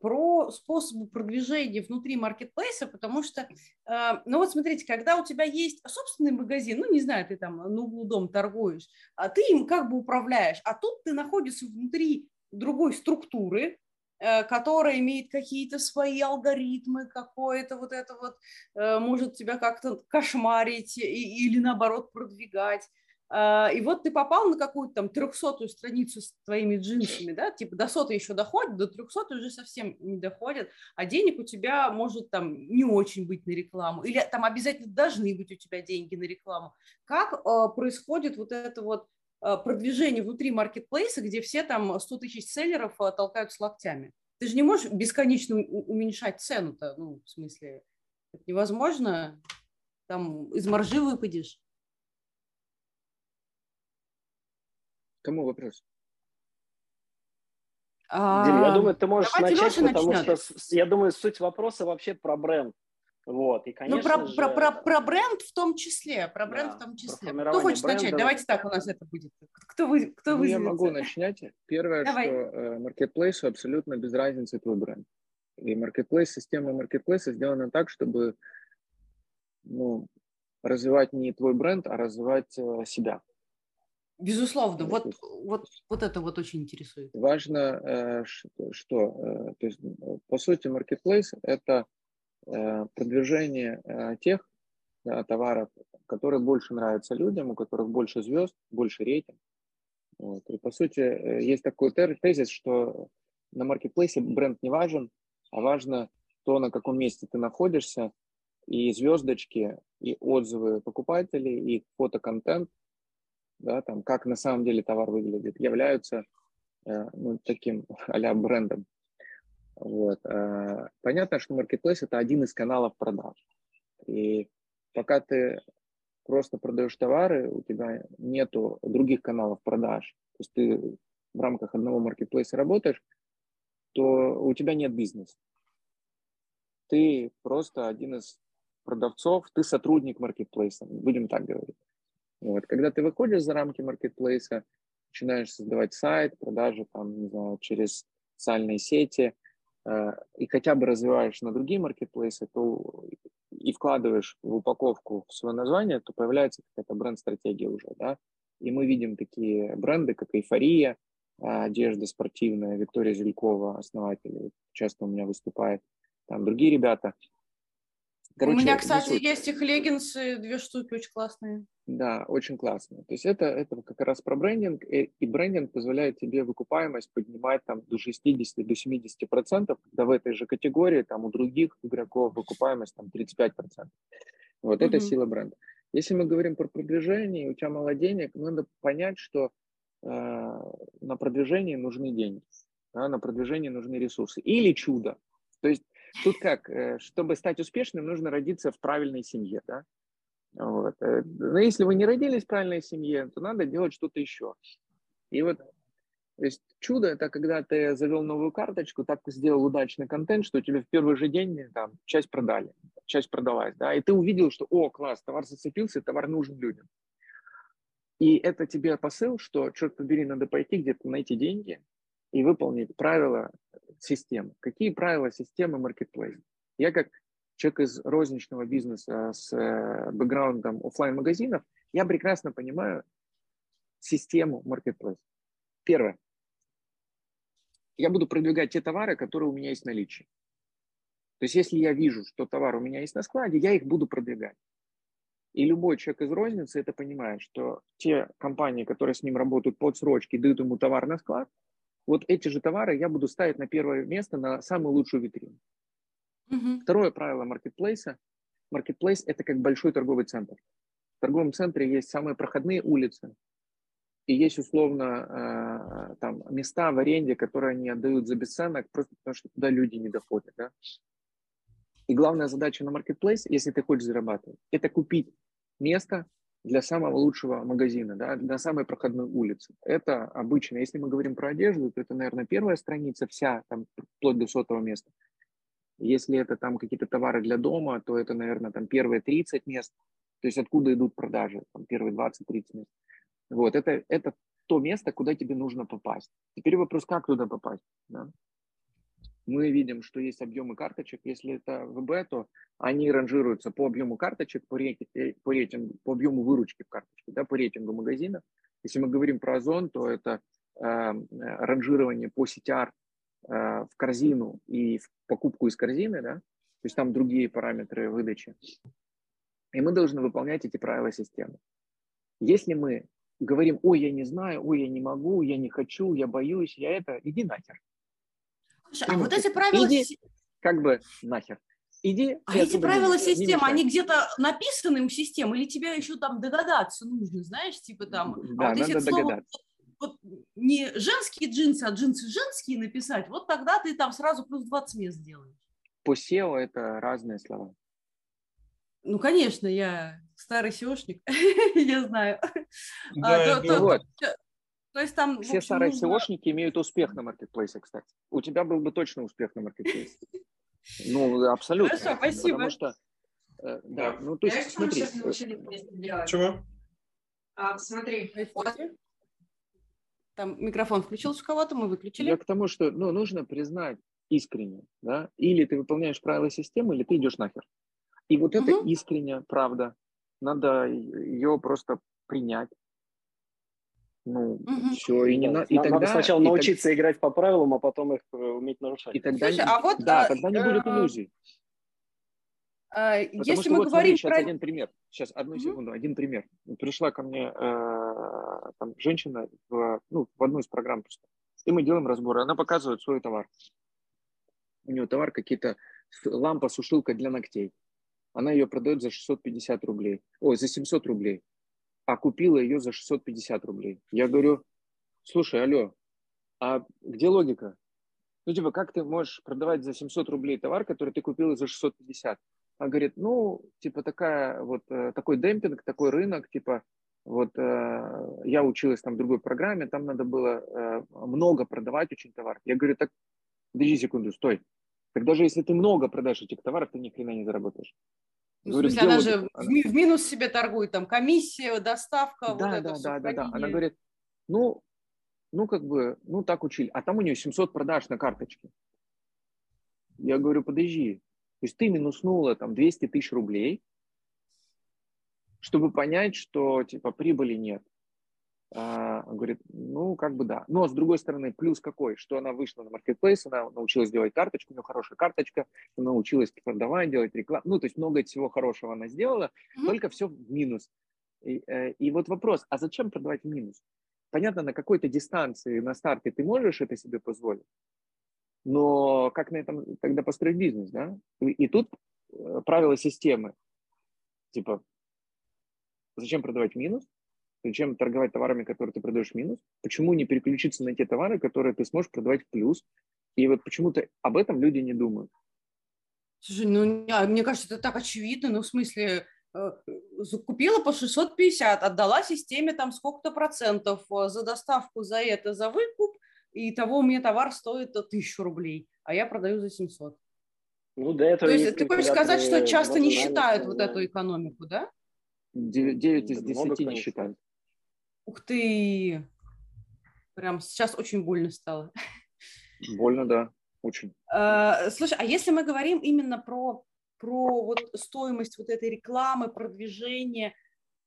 про способы продвижения внутри маркетплейса, потому что, ну вот смотрите, когда у тебя есть собственный магазин, ну не знаю, ты там на углу дом торгуешь, а ты им как бы управляешь, а тут ты находишься внутри другой структуры, э, которая имеет какие-то свои алгоритмы, какое-то вот это вот э, может тебя как-то кошмарить или наоборот продвигать. А, и вот ты попал на какую-то там трехсотую страницу с твоими джинсами, да, типа до сотой еще доходит, до трехсотой уже совсем не доходит, а денег у тебя может там не очень быть на рекламу, или там обязательно должны быть у тебя деньги на рекламу. Как э, происходит вот это вот э, продвижение внутри маркетплейса, где все там 100 тысяч селлеров толкают с локтями? Ты же не можешь бесконечно уменьшать цену-то, ну, в смысле, это невозможно, там из маржи выпадешь. Кому вопрос? А, Дим, я думаю, ты можешь Давайте начать, потому начнет. что я думаю, суть вопроса вообще про бренд. Вот, и, конечно ну, про, же... про, про, про бренд в том числе, про бренд да, в том числе. Кто хочет бренда... начать? Давайте так у нас это будет. Кто вы? Кто ну, я могу начать. Первое, Давай. что э, маркетплейсу абсолютно без разницы твой бренд. И маркетплейс, система маркетплейса сделана так, чтобы ну, развивать не твой бренд, а развивать э, себя. Безусловно, вот, вот, вот это вот очень интересует. Важно, э, что, э, то есть, по сути, marketplace – это э, продвижение тех товаров, которые больше нравятся людям, у которых больше звезд, больше рейтинг. Вот. И, по сути, есть такой тезис, что на маркетплейсе бренд не важен, а важно то, на каком месте ты находишься, и звездочки, и отзывы покупателей, и фотоконтент – да, там, как на самом деле товар выглядит, являются э, ну, таким а брендом. Вот. Э, понятно, что Marketplace – это один из каналов продаж. И пока ты просто продаешь товары, у тебя нету других каналов продаж, то есть ты в рамках одного маркетплейса работаешь, то у тебя нет бизнеса. Ты просто один из продавцов, ты сотрудник маркетплейса, будем так говорить. Вот. Когда ты выходишь за рамки маркетплейса, начинаешь создавать сайт, продажи там, не знаю, через социальные сети, э, и хотя бы развиваешь на другие маркетплейсы, то и вкладываешь в упаковку в свое название, то появляется какая-то бренд-стратегия уже, да. И мы видим такие бренды, как «Эйфория», одежда спортивная, Виктория Зелькова, основатель, часто у меня выступает, там другие ребята – Короче, У меня, кстати, суть. есть их леггинсы, две штуки очень классные. Да, очень классные. То есть это, это как раз про брендинг, и, и брендинг позволяет тебе выкупаемость поднимать там до 60, до 70 процентов, когда в этой же категории там у других игроков выкупаемость там 35 процентов. Вот mm-hmm. это сила бренда. Если мы говорим про продвижение, у тебя мало денег, надо понять, что э, на продвижение нужны деньги, да, на продвижение нужны ресурсы или чудо. То есть Тут как, э, чтобы стать успешным, нужно родиться в правильной семье, да? Вот. Э, но если вы не родились в правильной семье, то надо делать что-то еще. И вот то есть чудо – это когда ты завел новую карточку, так ты сделал удачный контент, что тебе в первый же день там, часть продали, часть продалась, да, и ты увидел, что, о, класс, товар зацепился, товар нужен людям. И это тебе посыл, что, черт побери, надо пойти где-то найти деньги и выполнить правила системы. Какие правила системы Marketplace? Я как человек из розничного бизнеса с э, бэкграундом офлайн магазинов я прекрасно понимаю систему Marketplace. Первое. Я буду продвигать те товары, которые у меня есть в наличии. То есть если я вижу, что товар у меня есть на складе, я их буду продвигать. И любой человек из розницы это понимает, что те компании, которые с ним работают под срочки, дают ему товар на склад, вот эти же товары я буду ставить на первое место, на самую лучшую витрину. Угу. Второе правило маркетплейса. Маркетплейс – это как большой торговый центр. В торговом центре есть самые проходные улицы, и есть условно э, там места в аренде, которые они отдают за бесценок, просто потому что туда люди не доходят. Да? И главная задача на маркетплейс, если ты хочешь зарабатывать, это купить место для самого лучшего магазина, да, для самой проходной улицы. Это обычно, если мы говорим про одежду, то это, наверное, первая страница вся, там, вплоть до сотого места. Если это там какие-то товары для дома, то это, наверное, там первые 30 мест, то есть откуда идут продажи, там первые 20-30 мест. Вот, это, это то место, куда тебе нужно попасть. Теперь вопрос, как туда попасть. Да? Мы видим, что есть объемы карточек. Если это ВБ, то они ранжируются по объему карточек, по, рейтингу, э, по, рейтингу, по объему выручки в карточке, да, по рейтингу магазина. Если мы говорим про Озон, то это э, ранжирование по CTR э, в корзину и в покупку из корзины, да, то есть там другие параметры выдачи. И мы должны выполнять эти правила системы. Если мы говорим, ой, я не знаю, ой, я не могу, я не хочу, я боюсь, я это, иди нахер. Слушай, а вот эти правила... Иди, как бы нахер. Иди. А эти правила не, системы, не они где-то написаны у системы, или тебе еще там догадаться нужно, знаешь, типа там... Да, а вот надо если догадаться. Слово, вот, не женские джинсы, а джинсы женские написать, вот тогда ты там сразу плюс 20 мест делаешь. По SEO это разные слова. Ну, конечно, я старый SEOшник, я знаю. Да, а, то, вот. то, то есть там... Все старые нужно... SEOшники имеют успех на маркетплейсе, кстати. У тебя был бы точно успех на маркетплейсе. Ну, абсолютно. Хорошо, спасибо. Потому что, э, да, ну, то есть, смотри. Э, Чего? А, смотри. Там микрофон включился у кого-то, мы выключили. Я к тому, что ну, нужно признать искренне, да, или ты выполняешь правила системы, или ты идешь нахер. И вот угу. это искренняя правда. Надо ее просто принять. Ну, угу. все, и не да. и Надо тогда, сначала и научиться так... играть по правилам, а потом их э, уметь нарушать. И тогда, Слушай, а вот, да, а, тогда не будет э, иллюзий. А, Потому если что мы вот говорим смотри, сейчас про... один пример. Сейчас, одну угу. секунду, один пример. Пришла ко мне э, там, женщина в, ну, в одну из программ просто. И мы делаем разбор. Она показывает свой товар. У нее товар какие-то лампа-сушилка для ногтей. Она ее продает за 650 рублей. Ой, за 700 рублей а купила ее за 650 рублей. Я говорю, слушай, алло, а где логика? Ну, типа, как ты можешь продавать за 700 рублей товар, который ты купила за 650? Она говорит, ну, типа, такая, вот, э, такой демпинг, такой рынок, типа, вот э, я училась там в другой программе, там надо было э, много продавать очень товар. Я говорю, так, подожди секунду, стой. Так даже если ты много продашь этих товаров, ты ни хрена не заработаешь. Ну, говорю, смысле, она же она... в минус себе торгует, там комиссия, доставка, да, вот да, это да, все. Да, да, да. Она говорит, ну, ну, как бы, ну, так учили. А там у нее 700 продаж на карточке. Я говорю, подожди. То есть ты минуснула там 200 тысяч рублей, чтобы понять, что, типа, прибыли нет. А, он говорит, ну, как бы да. Но с другой стороны, плюс какой, что она вышла на маркетплейс, она научилась делать карточку, у нее хорошая карточка, она научилась продавать, делать рекламу. Ну, то есть много всего хорошего она сделала, mm-hmm. только все в минус. И, э, и вот вопрос, а зачем продавать в минус? Понятно, на какой-то дистанции на старте ты можешь это себе позволить, но как на этом тогда построить бизнес, да? И, и тут э, правила системы, типа, зачем продавать в минус? Зачем торговать товарами, которые ты продаешь в минус? Почему не переключиться на те товары, которые ты сможешь продавать в плюс? И вот почему-то об этом люди не думают. Слушай, ну, мне кажется, это так очевидно. Ну, в смысле, э, купила по 650, отдала системе там сколько-то процентов э, за доставку, за это, за выкуп, и того у меня товар стоит тысячу рублей, а я продаю за 700. Ну, до этого То есть ты хочешь сказать, что часто не считают вот эту экономику, да? 9, 9 из 10 не считают. Ух ты! Прям сейчас очень больно стало. Больно, да, очень. А, слушай, а если мы говорим именно про, про вот стоимость вот этой рекламы, продвижения,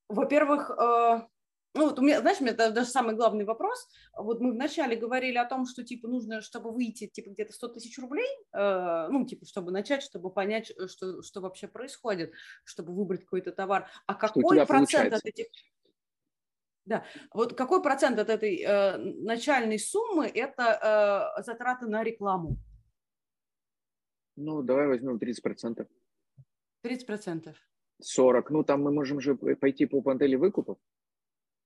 во-первых, э, ну вот у меня, знаешь, у меня даже самый главный вопрос. Вот мы вначале говорили о том, что типа нужно, чтобы выйти, типа где-то 100 тысяч рублей, э, ну типа чтобы начать, чтобы понять, э, что, что вообще происходит, чтобы выбрать какой-то товар. А какой процент от этих... Да, вот какой процент от этой э, начальной суммы это э, затраты на рекламу? Ну, давай возьмем 30 процентов. 30 процентов. 40. Ну, там мы можем же пойти по модели выкупов.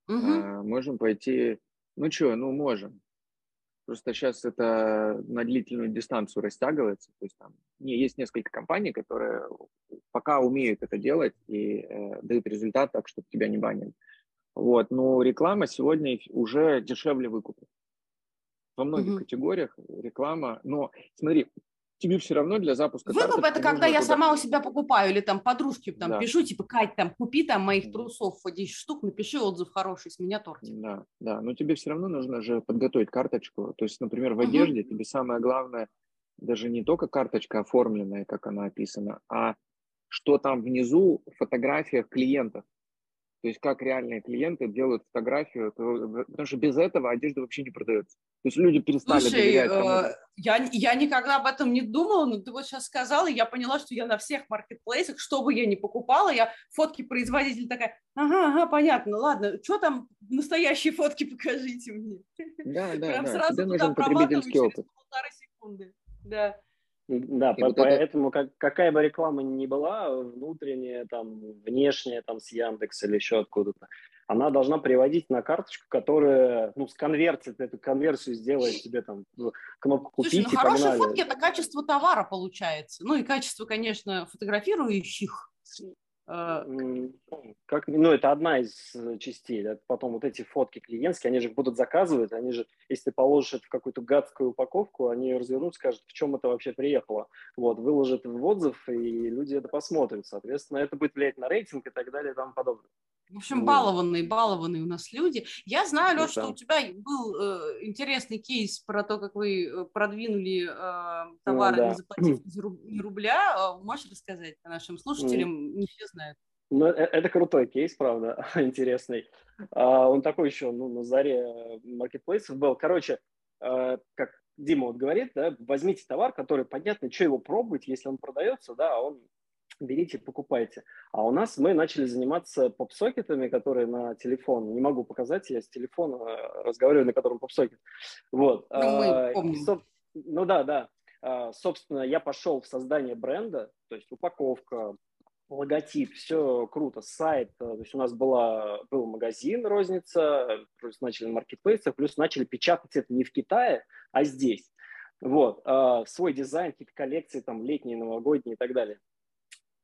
Угу. А, можем пойти, ну что, ну можем. Просто сейчас это на длительную дистанцию растягивается. То есть там не, есть несколько компаний, которые пока умеют это делать и э, дают результат так, чтобы тебя не банили. Вот, но реклама сегодня уже дешевле выкупа. Во многих угу. категориях реклама, но смотри, тебе все равно для запуска Выкуп это когда я туда... сама у себя покупаю или там подружке там да. пишу, типа, Кать, там, купи там моих трусов 10 штук, напиши отзыв хороший, с меня тортик. Да, да, но тебе все равно нужно же подготовить карточку. То есть, например, в одежде угу. тебе самое главное даже не только карточка оформленная, как она описана, а что там внизу в фотографиях клиентов. То есть как реальные клиенты делают фотографию, потому что без этого одежда вообще не продается. То есть люди перестали Слушай, доверять. Э, я, я никогда об этом не думала, но ты вот сейчас сказала, и я поняла, что я на всех маркетплейсах, что бы я ни покупала, я фотки производителя такая, ага, ага, понятно, ладно, что там настоящие фотки покажите мне. Да, да, Прям да. Сразу Тебе нужен потребительский опыт. полторы секунды. Да. Да, и поэтому вот это... как, какая бы реклама ни была, внутренняя, там, внешняя, там, с Яндекс или еще откуда-то, она должна приводить на карточку, которая, ну, сконвертит эту конверсию, сделает тебе там кнопку купить Слушай, ну, и хорошие погнали. фотки – это качество товара получается. Ну, и качество, конечно, фотографирующих. Э, как, ну, это одна из э, частей. Да? Потом вот эти фотки клиентские, они же будут заказывать, они же, если ты положишь это в какую-то гадскую упаковку, они ее развернут, скажут, в чем это вообще приехало. Вот, выложат в отзыв, и люди это посмотрят. Соответственно, это будет влиять на рейтинг и так далее и тому подобное. В общем, балованные, балованные у нас люди. Я знаю, Леш, что у тебя был э, интересный кейс про то, как вы э, продвинули э, товар, ну, да. не заплатив ни рубля. А, можешь рассказать нашим слушателям? Не все знают. Ну, э, это крутой кейс, правда, интересный. А, он такой еще, ну, на заре маркетплейсов был. Короче, э, как Дима вот говорит, да, возьмите товар, который понятно, что его пробовать, если он продается, да, а он берите, покупайте. А у нас мы начали заниматься попсокетами, которые на телефон. Не могу показать, я с телефона э, разговариваю, на котором попсокет. Вот. Ну, мы а, помним. Со... Ну да, да. А, собственно, я пошел в создание бренда, то есть упаковка, логотип, все круто, сайт, э, то есть у нас была, был магазин розница, плюс начали на маркетплейсах, плюс начали печатать это не в Китае, а здесь. Вот, э, свой дизайн, какие-то коллекции, там, летние, новогодние и так далее.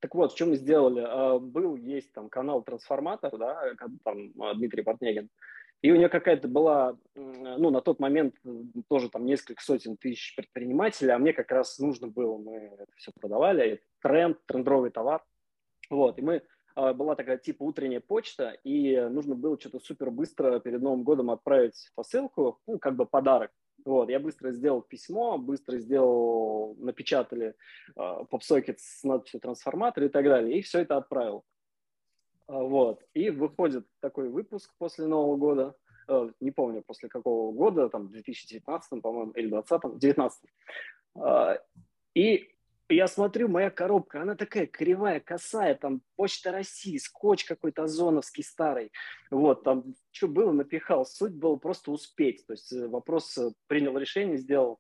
Так вот, что мы сделали? А, был, есть там канал «Трансформатор», да, там а, Дмитрий Портнягин, и у нее какая-то была, ну, на тот момент тоже там несколько сотен тысяч предпринимателей, а мне как раз нужно было, мы это все продавали, тренд, трендровый товар. Вот, и мы, а, была такая типа утренняя почта, и нужно было что-то супер быстро перед Новым годом отправить посылку, ну, как бы подарок. Вот, я быстро сделал письмо, быстро сделал, напечатали э, попсокет с надписью трансформатор и так далее, и все это отправил. Э, вот, и выходит такой выпуск после Нового года, э, не помню после какого года, там, 2019, по-моему, или 2020, 19 э, и я смотрю, моя коробка, она такая кривая, косая, там Почта России, скотч какой-то озоновский старый. Вот, там что было, напихал. Суть была просто успеть. То есть э, вопрос э, принял решение, сделал.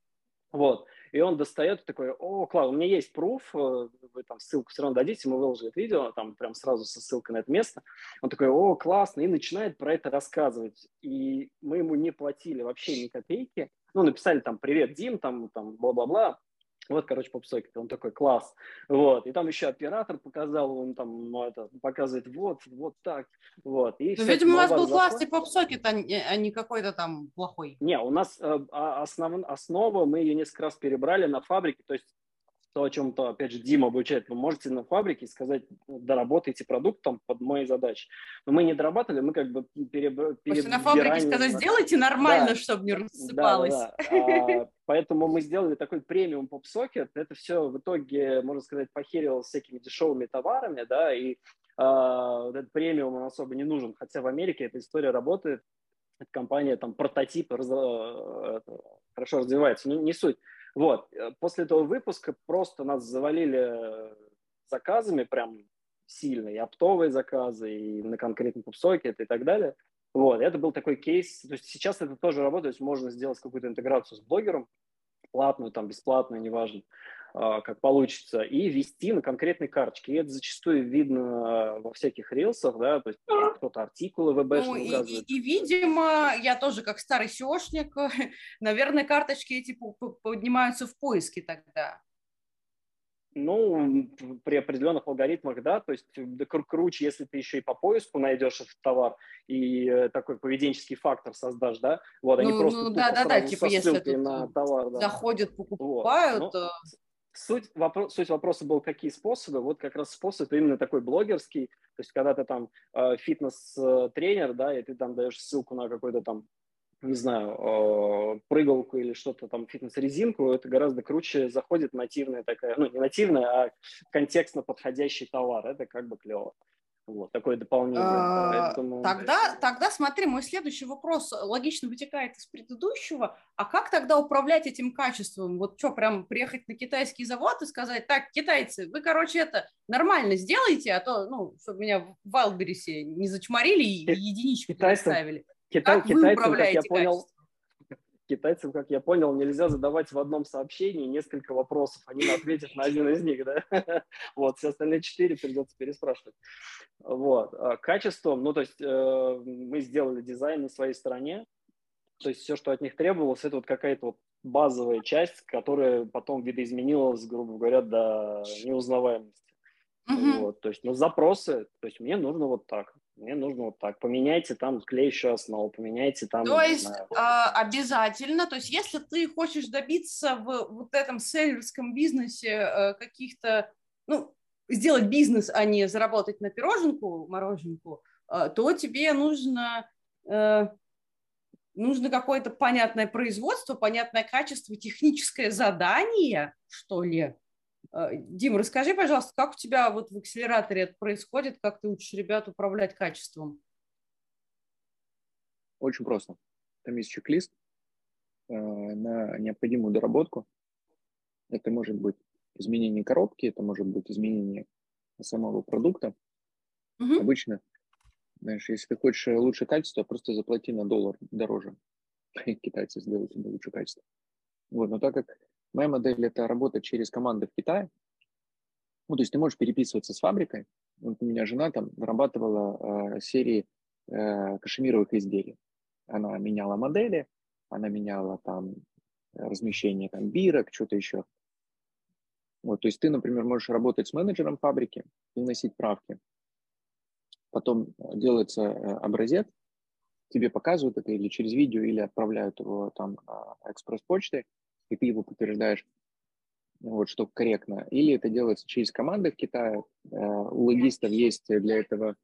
Вот. И он достает такой, о, класс, у меня есть пруф, э, вы там ссылку все равно дадите, мы выложили это видео, там прям сразу со ссылкой на это место. Он такой, о, классно, и начинает про это рассказывать. И мы ему не платили вообще ни копейки. Ну, написали там, привет, Дим, там, там, бла-бла-бла, вот, короче, попсокет, он такой, класс. Вот, и там еще оператор показал, он там ну, это, показывает вот, вот так, вот. И ну, видимо, у вас был классный попсокет, а не, а не какой-то там плохой. Не, у нас э, а, основ, основа, мы ее несколько раз перебрали на фабрике, то есть то, о чем то, опять же, Дима обучает, вы можете на фабрике сказать, доработайте продукт там под мои задачи. Но мы не дорабатывали, мы как бы переб... перебираем... на фабрике сказать, сделайте нормально, да. чтобы не рассыпалось. Да. А, поэтому мы сделали такой премиум поп-сокет. Это все в итоге, можно сказать, похерилось всякими дешевыми товарами, да, и а, этот премиум он особо не нужен. Хотя в Америке эта история работает. Эта компания там прототип раз... Э, хорошо развивается. Не, не суть. Вот. Э, после этого выпуска просто нас завалили заказами прям сильно, и оптовые заказы, и на конкретный пупсокет и так далее. Вот, это был такой кейс. То есть сейчас это тоже работает, то есть можно сделать какую-то интеграцию с блогером, платную, там, бесплатную, неважно, как получится, и вести на конкретной карточке. И это зачастую видно во всяких рилсах, да, то есть кто-то артикулы ВБ ну, и, и, и, видимо, я тоже как старый сеошник, наверное, карточки эти поднимаются в поиске тогда. Ну, при определенных алгоритмах, да, то есть да, кру- круче, если ты еще и по поиску найдешь этот товар и э, такой поведенческий фактор создашь, да, вот, ну, они просто ну, да, да, да, типа если на товар, да. заходят, покупают, вот. Ну, суть, вопрос, суть вопроса был, какие способы. Вот как раз способ именно такой блогерский. То есть, когда ты там э, фитнес-тренер, да, и ты там даешь ссылку на какой-то там, не знаю, э, прыгалку или что-то там, фитнес-резинку, это гораздо круче заходит нативная такая, ну, не нативная, а контекстно подходящий товар. Это как бы клево. Вот, такое дополнение. А, Поэтому... Тогда, тогда смотри, мой следующий вопрос логично вытекает из предыдущего. А как тогда управлять этим качеством? Вот что, прям приехать на китайский завод и сказать, так, китайцы, вы, короче, это нормально сделайте, а то, ну, чтобы меня в Вайлдберрисе не зачморили и единичку китайцам, поставили. Китай, как китайцам, вы управляете как я понял, качеством? Китайцам, как я понял, нельзя задавать в одном сообщении несколько вопросов. Они ответят на один из них, да? Вот, все остальные четыре придется переспрашивать. Вот. А качеством, ну, то есть э, мы сделали дизайн на своей стороне, то есть все, что от них требовалось, это вот какая-то вот базовая часть, которая потом видоизменилась, грубо говоря, до неузнаваемости. Mm-hmm. Вот, то есть, ну, запросы, то есть мне нужно вот так мне нужно вот так. Поменяйте там клеящую основу, поменяйте там... То есть знаю, э, обязательно, то есть если ты хочешь добиться в вот этом селлерском бизнесе э, каких-то, ну, сделать бизнес, а не заработать на пироженку, мороженку, э, то тебе нужно, э, нужно какое-то понятное производство, понятное качество, техническое задание, что ли, Дим, расскажи, пожалуйста, как у тебя вот в акселераторе это происходит, как ты учишь ребят управлять качеством? Очень просто. Там есть чек-лист э, на необходимую доработку. Это может быть изменение коробки, это может быть изменение самого продукта. Угу. Обычно, знаешь, если ты хочешь лучшее качество, просто заплати на доллар дороже. Китайцы сделают тебе лучшее качество. Вот, но так как Моя модель – это работа через команды в Китае. Ну, то есть ты можешь переписываться с фабрикой. Вот у меня жена там вырабатывала э, серии э, кашемировых изделий. Она меняла модели, она меняла там размещение там бирок, что-то еще. Вот, то есть ты, например, можешь работать с менеджером фабрики и вносить правки. Потом делается э, образец, тебе показывают это или через видео, или отправляют его там экспресс-почтой, и ты его подтверждаешь, вот, что корректно. Или это делается через команды в Китае. Э, у логистов есть для этого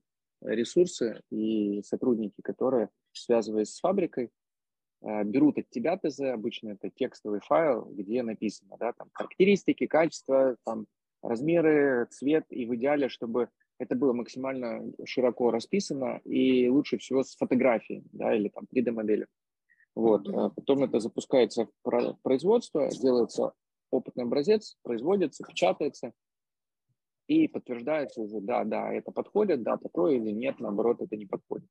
ресурсы и сотрудники, которые, связываясь с фабрикой, э, берут от тебя ТЗ, обычно это текстовый файл, где написано, да, там, характеристики, качество, там, размеры, цвет, и в идеале, чтобы это было максимально широко расписано и лучше всего с фотографией, да, или там 3D-моделью. Вот. А потом это запускается в производство, делается опытный образец, производится, печатается и подтверждается уже, да, да, это подходит, да, такое или нет, наоборот, это не подходит.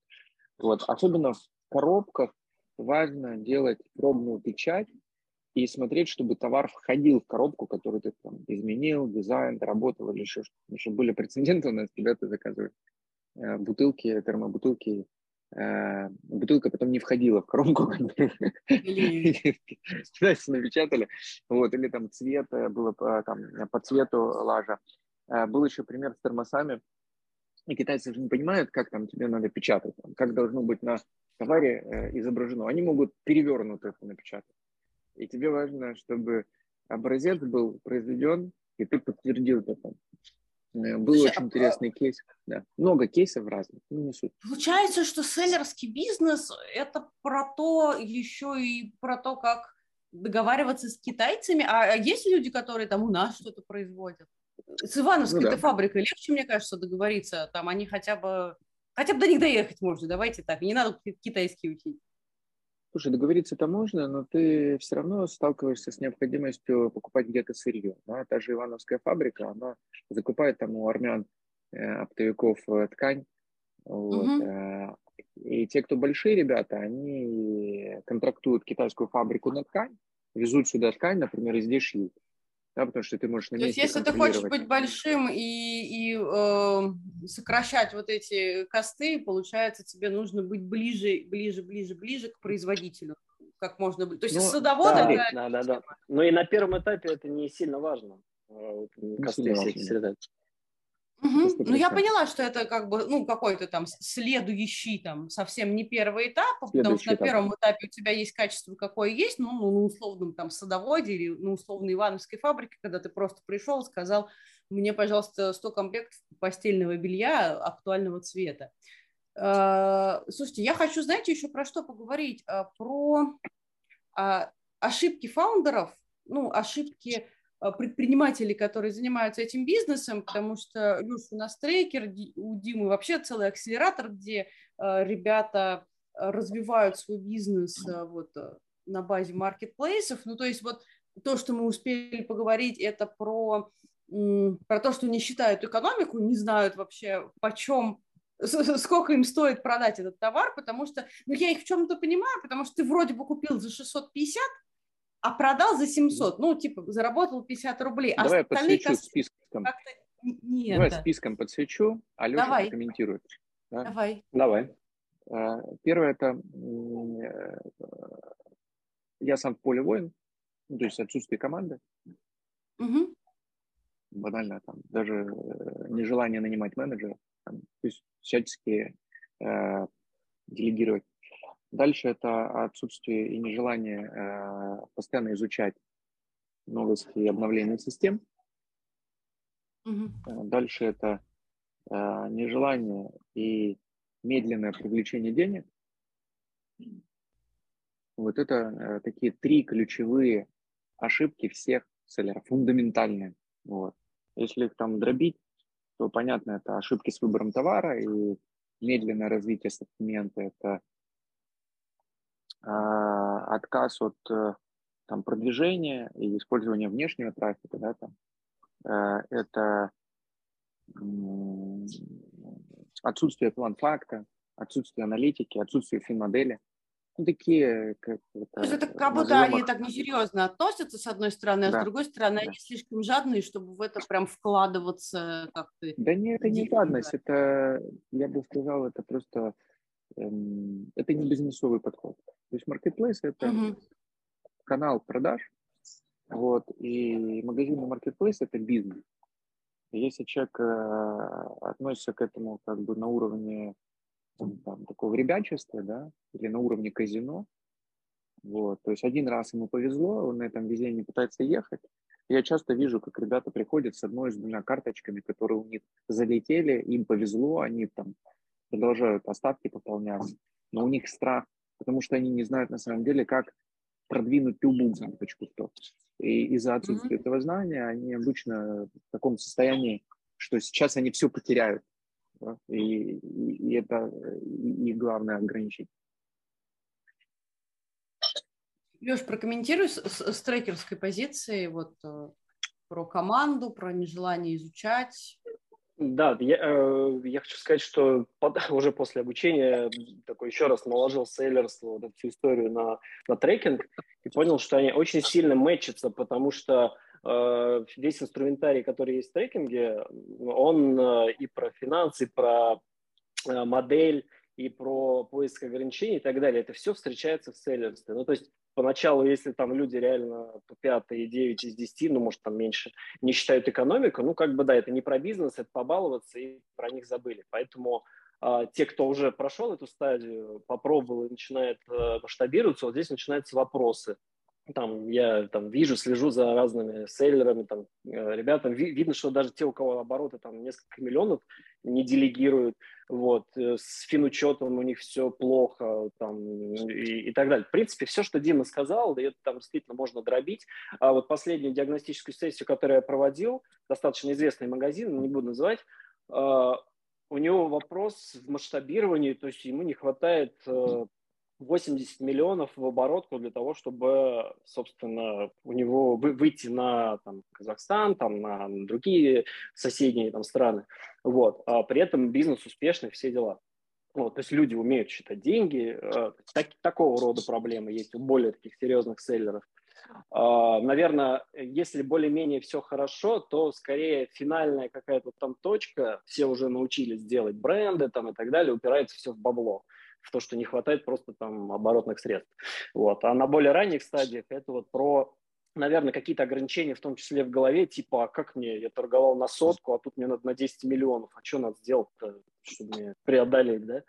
Вот. Особенно в коробках важно делать пробную печать и смотреть, чтобы товар входил в коробку, которую ты там изменил, дизайн, доработал или еще что-то. Потому что были прецеденты у нас, ребята заказывают э, бутылки, термобутылки бутылка потом не входила в коробку, китайцы напечатали, вот, или там цвет э, было по, там, по цвету лажа. Э, был еще пример с термосами, и китайцы же не понимают, как там тебе надо печатать, там, как должно быть на товаре э, изображено. Они могут перевернуто это напечатать. И тебе важно, чтобы образец был произведен И ты подтвердил это. Э, был Слушай, очень а... интересный кейс. Да. Много кейсов разных. Ну, не суть. Получается, что селлерский бизнес – это про то, еще и про то, как договариваться с китайцами. А, а есть люди, которые там у нас что-то производят? С Ивановской ну, да. фабрикой легче, мне кажется, договориться. Там они хотя бы... Хотя бы до них доехать можно, давайте так. Не надо китайский учить. Слушай, договориться-то можно, но ты все равно сталкиваешься с необходимостью покупать где-то сырье. Да? Та же Ивановская фабрика, она закупает там у армян э, оптовиков э, ткань. Вот, угу. э, и те, кто большие ребята, они контрактуют китайскую фабрику на ткань, везут сюда ткань, например, и здесь шьют да, потому что ты можешь на месте То есть, если ты хочешь быть большим и, и э, сокращать вот эти косты, получается, тебе нужно быть ближе, ближе, ближе, ближе к производителю, как можно быть. То есть, ну, садовода... Да, да, да, да. Но и на первом этапе это не сильно важно. Косты всякие срезать. Угу. Ну, я поняла, что это как бы, ну, какой-то там следующий, там, совсем не первый этап, следующий потому что на этап. первом этапе у тебя есть качество, какое есть, ну, ну, на условном там садоводе или на условной Ивановской фабрике, когда ты просто пришел, сказал, мне, пожалуйста, 100 комплектов постельного белья актуального цвета. А, слушайте, я хочу, знаете, еще про что поговорить? А, про а, ошибки фаундеров, ну, ошибки предпринимателей, которые занимаются этим бизнесом, потому что Люш у нас трекер, у Димы вообще целый акселератор, где э, ребята э, развивают свой бизнес вот на базе маркетплейсов. Ну, то есть вот то, что мы успели поговорить, это про, про то, что не считают экономику, не знают вообще, почем сколько им стоит продать этот товар, потому что, ну, я их в чем-то понимаю, потому что ты вроде бы купил за 650, а продал за 700, ну, типа, заработал 50 рублей. А Давай подсвечу кос... списком. Нет. Давай списком подсвечу, а Леша Давай. прокомментирует. Да? Давай. Давай. А, первое – это э, я сам в поле воин, ну, то есть отсутствие команды. Угу. Банально там, даже э, нежелание нанимать менеджера, там, то есть всячески э, делегировать Дальше это отсутствие и нежелание э, постоянно изучать новости и обновления систем. Mm-hmm. Дальше это э, нежелание и медленное привлечение денег. Вот это э, такие три ключевые ошибки всех селлеров, фундаментальные. Вот. Если их там дробить, то понятно, это ошибки с выбором товара и медленное развитие ассортимента, это отказ от э, там, продвижения и использования внешнего трафика, да, там, э, это отсутствие план-факта, отсутствие аналитики, отсутствие фин-модели. Ну, такие, как это, То есть это как будто они так несерьезно относятся, с одной стороны, а да. с другой стороны, да. они слишком жадные, чтобы в это прям вкладываться как-то. Да нет, это не жадность, это, я бы сказал, это просто это не бизнесовый подход. То есть marketplace это угу. канал продаж, вот, и магазин marketplace это бизнес. если человек э, относится к этому как бы на уровне там, такого ребячества, да, или на уровне казино, вот, то есть один раз ему повезло, он на этом везении пытается ехать. Я часто вижу, как ребята приходят с одной, с двумя карточками, которые у них залетели, им повезло, они там продолжают остатки пополняться, но у них страх, потому что они не знают на самом деле, как продвинуть любую кнопочку стоп. И из-за отсутствия mm-hmm. этого знания они обычно в таком состоянии, что сейчас они все потеряют. Да? И, и, и это и, и главное ограничить. Леш, прокомментируй с, с, с трекерской позиции вот э, про команду, про нежелание изучать, да, я, э, я хочу сказать, что под, уже после обучения такой еще раз наложил сейлерство, вот эту всю историю на, на трекинг и понял, что они очень сильно мэчатся, потому что э, весь инструментарий, который есть в трекинге, он э, и про финансы, и про э, модель, и про поиск ограничений и так далее. Это все встречается в селлерстве. Ну, то есть поначалу, если там люди реально пятые, 9 из 10, ну, может, там меньше, не считают экономику, ну, как бы, да, это не про бизнес, это побаловаться, и про них забыли. Поэтому а, те, кто уже прошел эту стадию, попробовал и начинает а, масштабироваться, вот здесь начинаются вопросы. Там я там вижу, слежу за разными селлерами, там э, ребятам ви, видно, что даже те, у кого обороты там несколько миллионов, не делегируют, вот э, с финучетом у них все плохо, там и, и так далее. В принципе, все, что Дима сказал, да, это там действительно можно дробить. А вот последнюю диагностическую сессию, которую я проводил, достаточно известный магазин, не буду называть, э, у него вопрос в масштабировании, то есть ему не хватает 80 миллионов в оборотку для того, чтобы, собственно, у него выйти на там, Казахстан, там, на другие соседние там, страны. Вот. А при этом бизнес успешный, все дела. Вот, то есть люди умеют считать деньги. Э, так, такого рода проблемы есть у более таких серьезных селлеров. А, Наверное, если более-менее все хорошо, то скорее финальная какая-то там точка, все уже научились делать бренды там и так далее, упирается все в бабло то, что не хватает просто там оборотных средств. Вот. А на более ранних стадиях это вот про наверное, какие-то ограничения, в том числе в голове, типа, а как мне, я торговал на сотку, а тут мне надо на 10 миллионов, а что надо сделать, чтобы мне преодолеть, да?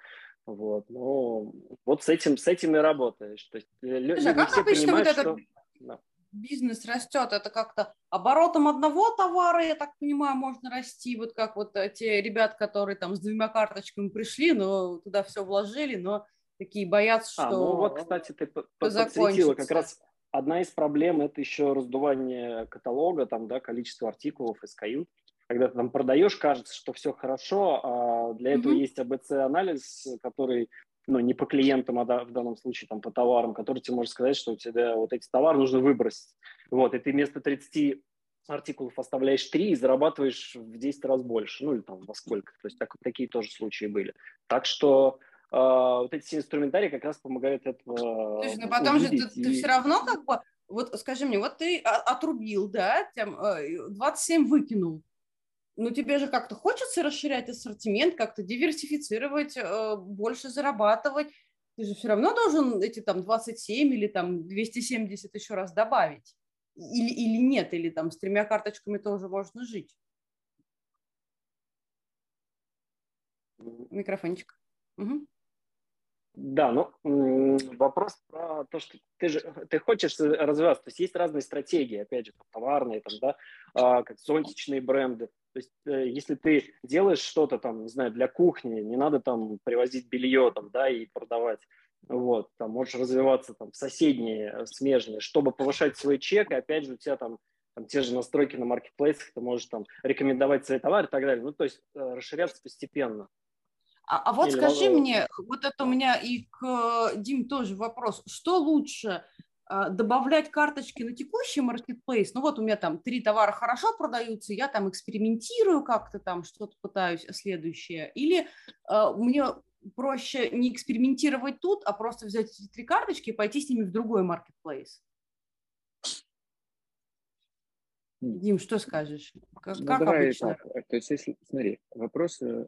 Вот, ну, вот с этим, с этим и работаешь. То есть, э, Слушай, а как все обычно вот это... что... Да бизнес растет, это как-то оборотом одного товара, я так понимаю, можно расти, вот как вот те ребят, которые там с двумя карточками пришли, но туда все вложили, но такие боятся, что... А, ну вот, кстати, ты подсветила как раз одна из проблем – это еще раздувание каталога, там, да, количество артикулов, SKU. Когда ты там продаешь, кажется, что все хорошо, а для этого mm-hmm. есть АБЦ-анализ, который ну, не по клиентам, а в данном случае там по товарам, который тебе может сказать, что у тебя вот эти товары нужно выбросить. Вот, и ты вместо 30 артикулов оставляешь 3 и зарабатываешь в 10 раз больше, ну или там во сколько. То есть так, такие тоже случаи были. Так что э, вот эти инструментарии как раз помогают этого Слушай, ну потом же ты, и... ты все равно как бы, вот скажи мне, вот ты отрубил, да, там, 27 э, выкинул, ну, тебе же как-то хочется расширять ассортимент, как-то диверсифицировать, э, больше зарабатывать. Ты же все равно должен эти там 27 или там 270 еще раз добавить. Или, или нет, или там с тремя карточками тоже можно жить. Микрофончик. Угу. Да, ну вопрос про то, что ты же ты хочешь развиваться. То есть есть разные стратегии, опять же, товарные, там, да, а, как зонтичные бренды. То есть э, если ты делаешь что-то там, не знаю, для кухни, не надо там привозить белье там, да, и продавать. Вот, там можешь развиваться там в соседние э, смежные, чтобы повышать свой чек, и опять же у тебя там там, те же настройки на маркетплейсах, ты можешь там рекомендовать свои товары и так далее. Ну, то есть э, расширяться постепенно. А, а вот Или скажи мне, вот это у меня и к Дим тоже вопрос, что лучше, а, добавлять карточки на текущий маркетплейс, ну вот у меня там три товара хорошо продаются, я там экспериментирую как-то там, что-то пытаюсь следующее, или э, мне проще не экспериментировать тут, а просто взять эти три карточки и пойти с ними в другой маркетплейс? Дим, что скажешь? Как, ну, как давай обычно? Так. То есть, если, смотри, вопрос э,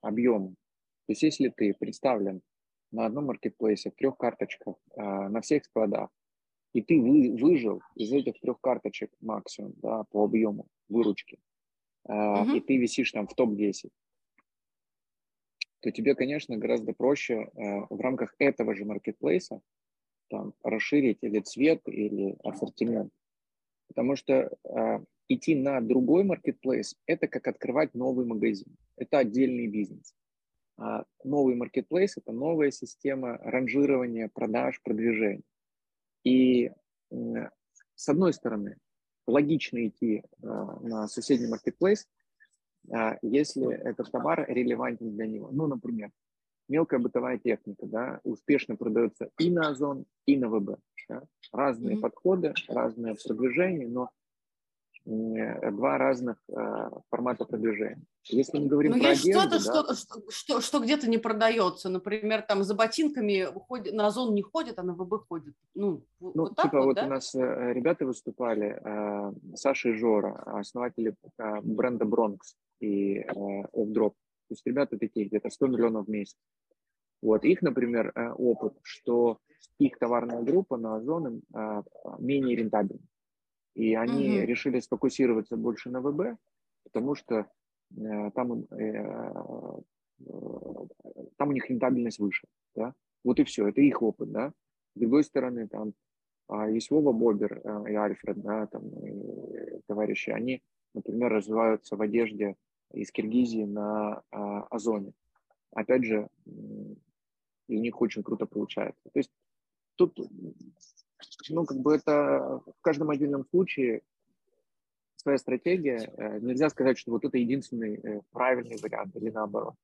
объема. То есть, если ты представлен на одном маркетплейсе в трех карточках э, на всех складах, и ты вы, выжил из этих трех карточек максимум да, по объему выручки, uh-huh. и ты висишь там в топ-10, то тебе, конечно, гораздо проще э, в рамках этого же маркетплейса там, расширить или цвет, или ассортимент. Потому что идти на другой маркетплейс – это как открывать новый магазин. Это отдельный бизнес. А новый маркетплейс – это новая система ранжирования, продаж, продвижения. И с одной стороны, логично идти а, на соседний маркетплейс, а, если этот товар релевантен для него. Ну, например, мелкая бытовая техника, да, успешно продается и на Озон, и на ВБ. Да? Разные mm-hmm. подходы, разное продвижение, но два разных э, формата продвижения. Если мы говорим Но ну, про есть одежду, что-то, да, что, что, что где-то не продается. Например, там за ботинками ходит, на Озон не ходит, а на ВБ ходит. Ну, ну вот типа вот, вот да? у нас э, ребята выступали, э, Саша и Жора, основатели э, бренда Бронкс и э, Offdrop. То есть ребята такие, где-то 100 миллионов в месяц. Вот их, например, э, опыт, что их товарная группа на Озон э, менее рентабельна. И они угу. решили сфокусироваться больше на ВБ, потому что э, там, э, э, там у них рентабельность выше. Да? Вот и все, это их опыт. Да? С другой стороны, там А есть Вова Бобер и Альфред, да, там, и товарищи, они, например, развиваются в одежде из Киргизии на Озоне. Опять же, и у них очень круто получается. То есть тут, ну, как бы это в каждом отдельном случае своя стратегия. Э, нельзя сказать, что вот это единственный э, правильный вариант или наоборот.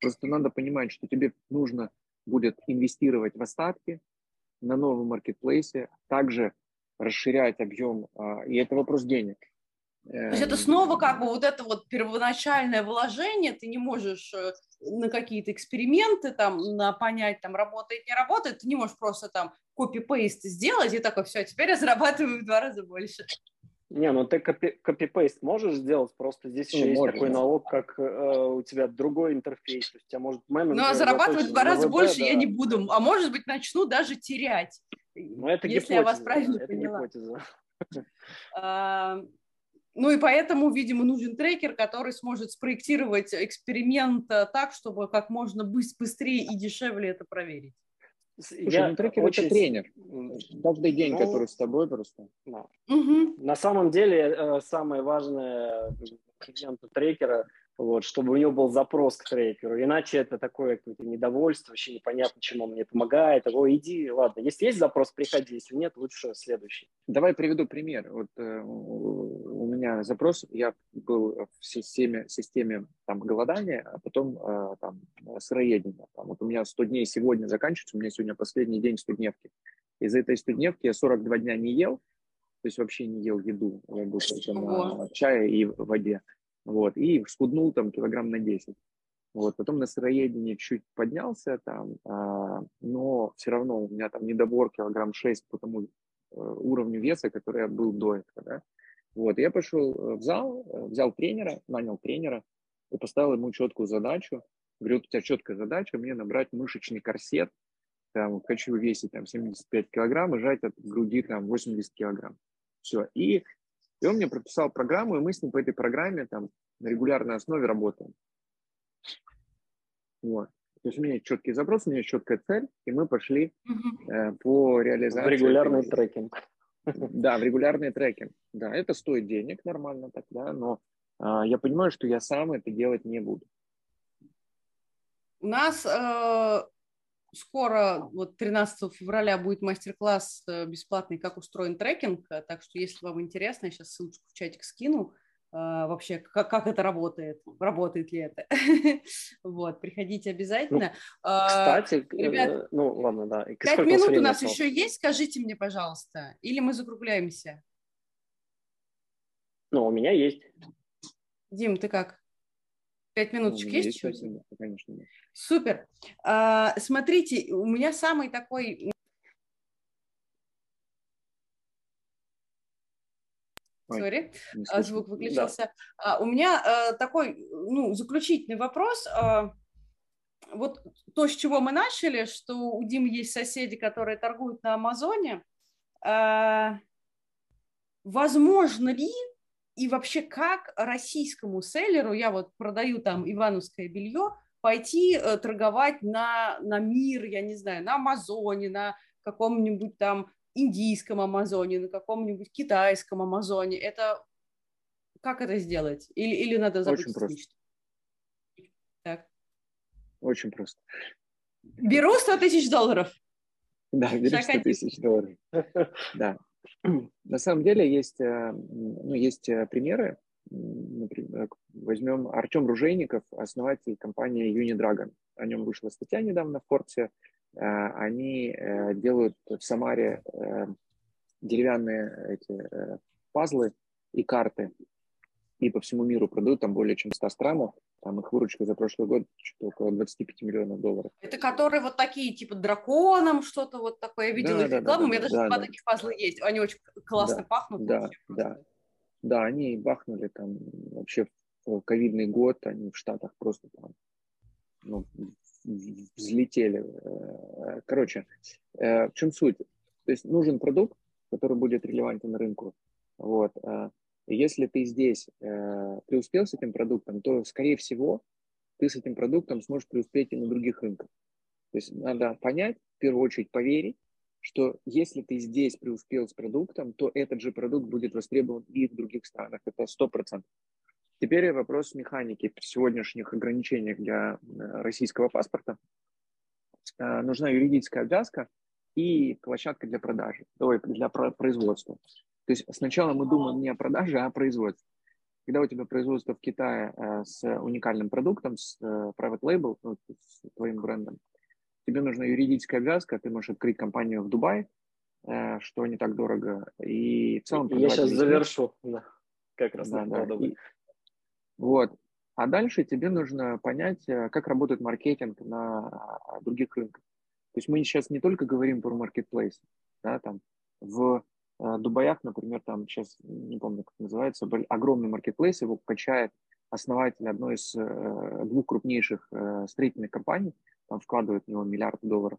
Просто надо понимать, что тебе нужно будет инвестировать в остатки на новом маркетплейсе, также расширять объем, а, и это вопрос денег. То есть это снова как бы вот это вот первоначальное вложение, ты не можешь э, на какие-то эксперименты там, на понять, там, работает, не работает, ты не можешь просто там копи-пейст сделать и такой, все, теперь я зарабатываю в два раза больше. Не, ну ты копи-пейст можешь сделать, просто здесь ну, еще есть такой налог, как э, у тебя другой интерфейс, то есть у тебя может менеджер... Ну, а зарабатывать в два раза больше да. я не буду, а может быть начну даже терять, ну, это если гипотеза, я вас правильно это поняла. Гипотеза. Ну и поэтому, видимо, нужен трекер, который сможет спроектировать эксперимент э, так, чтобы как можно быстрее и дешевле это проверить. Слушай, я ну, трекер очень... это тренер. Каждый день, ну, который с тобой просто. Да. Угу. На самом деле, э, самое важное клиенту трекера вот, чтобы у него был запрос к трекеру. Иначе это такое какое-то недовольство, вообще непонятно, чем он мне помогает. О, иди, ладно, если есть запрос, приходи, если нет, лучше следующий. Давай приведу пример. Вот э, у меня запрос, я был в системе, системе там, голодания, а потом э, там, сыроедения. Там, вот у меня 100 дней сегодня заканчивается, у меня сегодня последний день студневки. Из этой студневки я 42 дня не ел, то есть вообще не ел еду, я был только на чае и воде. Вот, и схуднул там килограмм на 10. Вот, потом на сыроедении чуть поднялся там, а, но все равно у меня там недобор килограмм 6 по тому э, уровню веса, который я был до этого, да. Вот, я пошел э, в зал, э, взял тренера, нанял тренера и поставил ему четкую задачу. Говорю, у тебя четкая задача, мне набрать мышечный корсет, там, хочу весить там 75 килограмм и жать от груди там 80 килограмм. Все. И и он мне прописал программу, и мы с ним по этой программе там на регулярной основе работаем. Вот. То есть у меня есть четкий запрос, у меня есть четкая цель, и мы пошли э, по реализации. В регулярный этой... трекинг. Да, в регулярный трекинг. Да, это стоит денег нормально тогда, но э, я понимаю, что я сам это делать не буду. У нас э, скоро, вот 13 февраля будет мастер-класс э, бесплатный, как устроен трекинг, э, так что если вам интересно, я сейчас ссылочку в чатик скину, э, вообще, как, как это работает, работает ли это. вот, приходите обязательно. Ну, кстати, Ребят, ну ладно, да. Пять минут у нас еще есть, скажите мне, пожалуйста, или мы закругляемся? Ну, у меня есть. Дим, ты как? Пять минуточек ну, есть, есть еще? Конечно, нет. Супер. А, смотрите, у меня самый такой... Сори, а, звук выключился. Да. А, у меня а, такой ну, заключительный вопрос. А, вот то, с чего мы начали, что у Димы есть соседи, которые торгуют на Амазоне. А, возможно ли и вообще как российскому селлеру, я вот продаю там ивановское белье, пойти э, торговать на, на мир, я не знаю, на Амазоне, на каком-нибудь там индийском Амазоне, на каком-нибудь китайском Амазоне. Это как это сделать? Или, или надо забыть Очень просто. Мечту? Так. Очень просто. Беру 100 тысяч долларов. Да, беру 100 тысяч долларов. Да. На самом деле есть, э, ну, есть э, примеры. Например, возьмем Артем Ружейников, основатель компании Unidragon. О нем вышла статья недавно в Форте. Э, они делают в Самаре деревянные эти пазлы и карты и по всему миру продают, там более чем 100 странах. Там их выручка за прошлый год что-то около 25 миллионов долларов. Это которые вот такие, типа драконом, что-то вот такое. Я видела да, их да, рекламу, да, у меня даже да, два да. таких пазла есть. Они очень классно да, пахнут. Да, да. Да, они бахнули там вообще в ковидный год, они в Штатах просто там ну, взлетели. Э, короче, э, в чем суть? То есть нужен продукт, который будет релевантен рынку. Вот. Э, если ты здесь э, преуспел с этим продуктом, то, скорее всего, ты с этим продуктом сможешь преуспеть и на других рынках. То есть надо понять, в первую очередь поверить, что если ты здесь преуспел с продуктом, то этот же продукт будет востребован и в других странах. Это 100%. Теперь вопрос механики. Сегодняшних ограничениях для э, российского паспорта э, нужна юридическая обвязка и площадка для продажи, ой, для производства. То есть сначала мы думаем не о продаже, а о производстве. Когда у тебя производство в Китае э, с уникальным продуктом, с private label, ну, с твоим брендом, тебе нужна юридическая обвязка, ты можешь открыть компанию в Дубае, что не так дорого. И в целом... Я сейчас завершу, да, как раз да, да. И, вот. А дальше тебе нужно понять, э, как работает маркетинг на а, других рынках. То есть мы сейчас не только говорим про маркетплейс, да, там в э, Дубаях, например, там сейчас, не помню, как называется, огромный маркетплейс, его качает основатель одной из э, двух крупнейших строительных компаний, там вкладывают в него миллиарды долларов,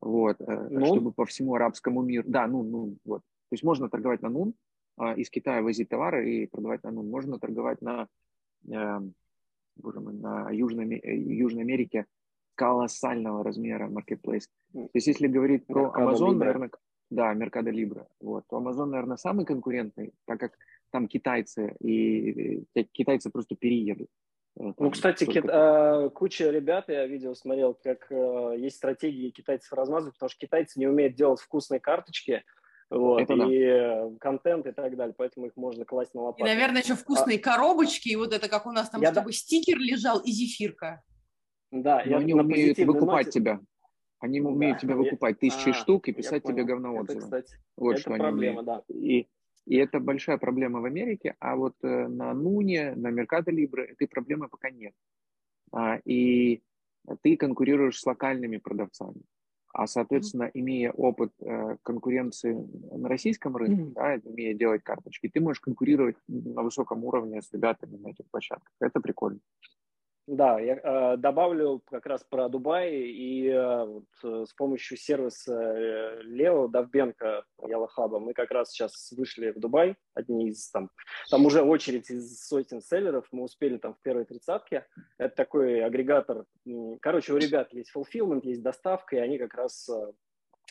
вот, ну? чтобы по всему арабскому миру, да, ну, ну, вот, то есть можно торговать на нун, из Китая возить товары и продавать на нун, можно торговать на боже мой, на Южной, Южной Америке колоссального размера marketplace. То есть если говорить про Mercado Amazon, Libre. наверное, да, Mercado Libre, вот, Amazon, наверное, самый конкурентный, так как там китайцы, и, китайцы просто переедут. Э, там ну, кстати, ки- э, куча ребят, я видео смотрел, как э, есть стратегии китайцев размазывать, потому что китайцы не умеют делать вкусные карточки, вот, это и да. контент и так далее, поэтому их можно класть на лопату. И, наверное, еще вкусные а... коробочки, и вот это как у нас там, я чтобы да... стикер лежал и зефирка. Да, Но я они умеют выкупать ноте... тебя. Они умеют да, тебя выкупать тысячи а, штук и писать тебе говноотзывы. Это, кстати, вот это что проблема, они да. И, и это большая проблема в Америке, а вот э, на Нуне, на Меркадо Либре этой проблемы пока нет. А, и ты конкурируешь с локальными продавцами. А, соответственно, mm-hmm. имея опыт э, конкуренции на российском рынке, mm-hmm. да, имея делать карточки, ты можешь конкурировать на высоком уровне с ребятами на этих площадках. Это прикольно. Да, я э, добавлю как раз про Дубай и э, вот, э, с помощью сервиса Лео Давбенко Ялахаба мы как раз сейчас вышли в Дубай, одни из там, там уже очередь из сотен селлеров, мы успели там в первой тридцатке. Это такой агрегатор. Короче, у ребят есть fulfillment, есть доставка, и они как раз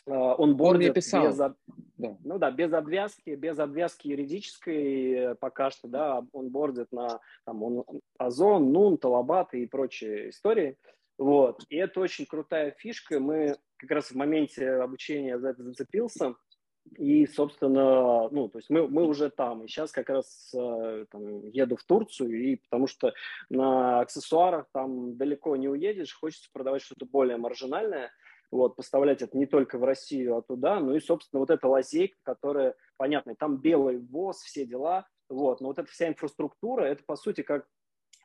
э, онбордят без, да. ну да, без обвязки, без обвязки юридической э, пока что, да, онбордит на там, он, Озон, Нун, Талабат и прочие истории. Вот. И это очень крутая фишка. Мы как раз в моменте обучения за это зацепился. И, собственно, ну, то есть мы, мы уже там. И сейчас как раз э, там, еду в Турцию, и потому что на аксессуарах там далеко не уедешь, хочется продавать что-то более маржинальное вот, поставлять это не только в Россию, а туда, ну и, собственно, вот эта лазейка, которая, понятно, там белый ВОЗ, все дела, вот, но вот эта вся инфраструктура, это, по сути, как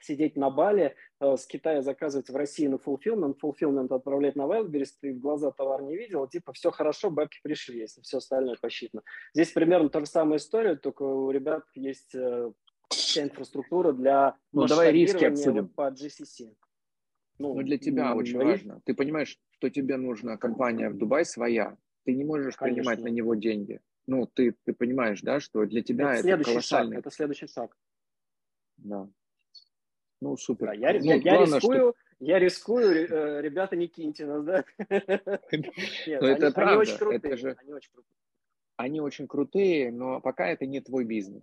сидеть на Бали, э, с Китая заказывать в России на fulfillment, fulfillment отправлять на Wildberries, ты в глаза товар не видел, типа все хорошо, бабки пришли, если все остальное посчитано. Здесь примерно та же самая история, только у ребят есть э, вся инфраструктура для ну, давай риски обсудим. по GCC. Ну, ну для тебя очень риск... важно. Ты понимаешь, что тебе нужна компания в Дубай своя. Ты не можешь Конечно. принимать на него деньги. Ну, ты, ты понимаешь, да, что для тебя это, это колоссальный... Шаг, это следующий шаг. Да. Ну, супер. Да, я, ну, я, я рискую, что... я рискую, э, ребята, не киньте нас, да? Нет, ну, это правда. Они очень крутые. же... Они очень крутые. Они очень крутые, но пока это не твой бизнес.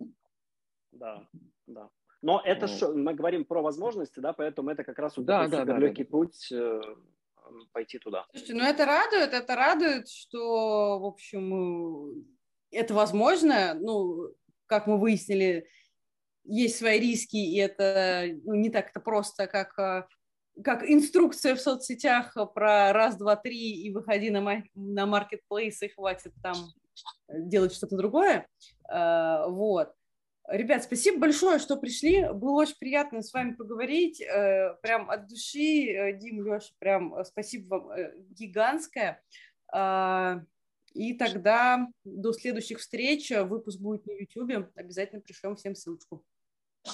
Да, да. Но это вот. шо, мы говорим про возможности, да, поэтому это как раз вот да, да, да, легкий да. путь э, пойти туда. Слушайте, ну это радует, это радует, что, в общем, это возможно, ну, как мы выяснили, есть свои риски, и это ну, не так-то просто, как, э, как инструкция в соцсетях про раз, два, три и выходи на, на маркетплейс и хватит там делать что-то другое. Э, вот. Ребят, спасибо большое, что пришли. Было очень приятно с вами поговорить. Э, прям от души, э, Дим, Леша, прям э, спасибо вам гигантское. А, и тогда до следующих встреч. Выпуск будет на YouTube. Обязательно пришлем всем ссылочку.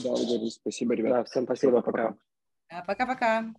Да, спасибо, ребята. Да, всем спасибо, пока. Пока-пока.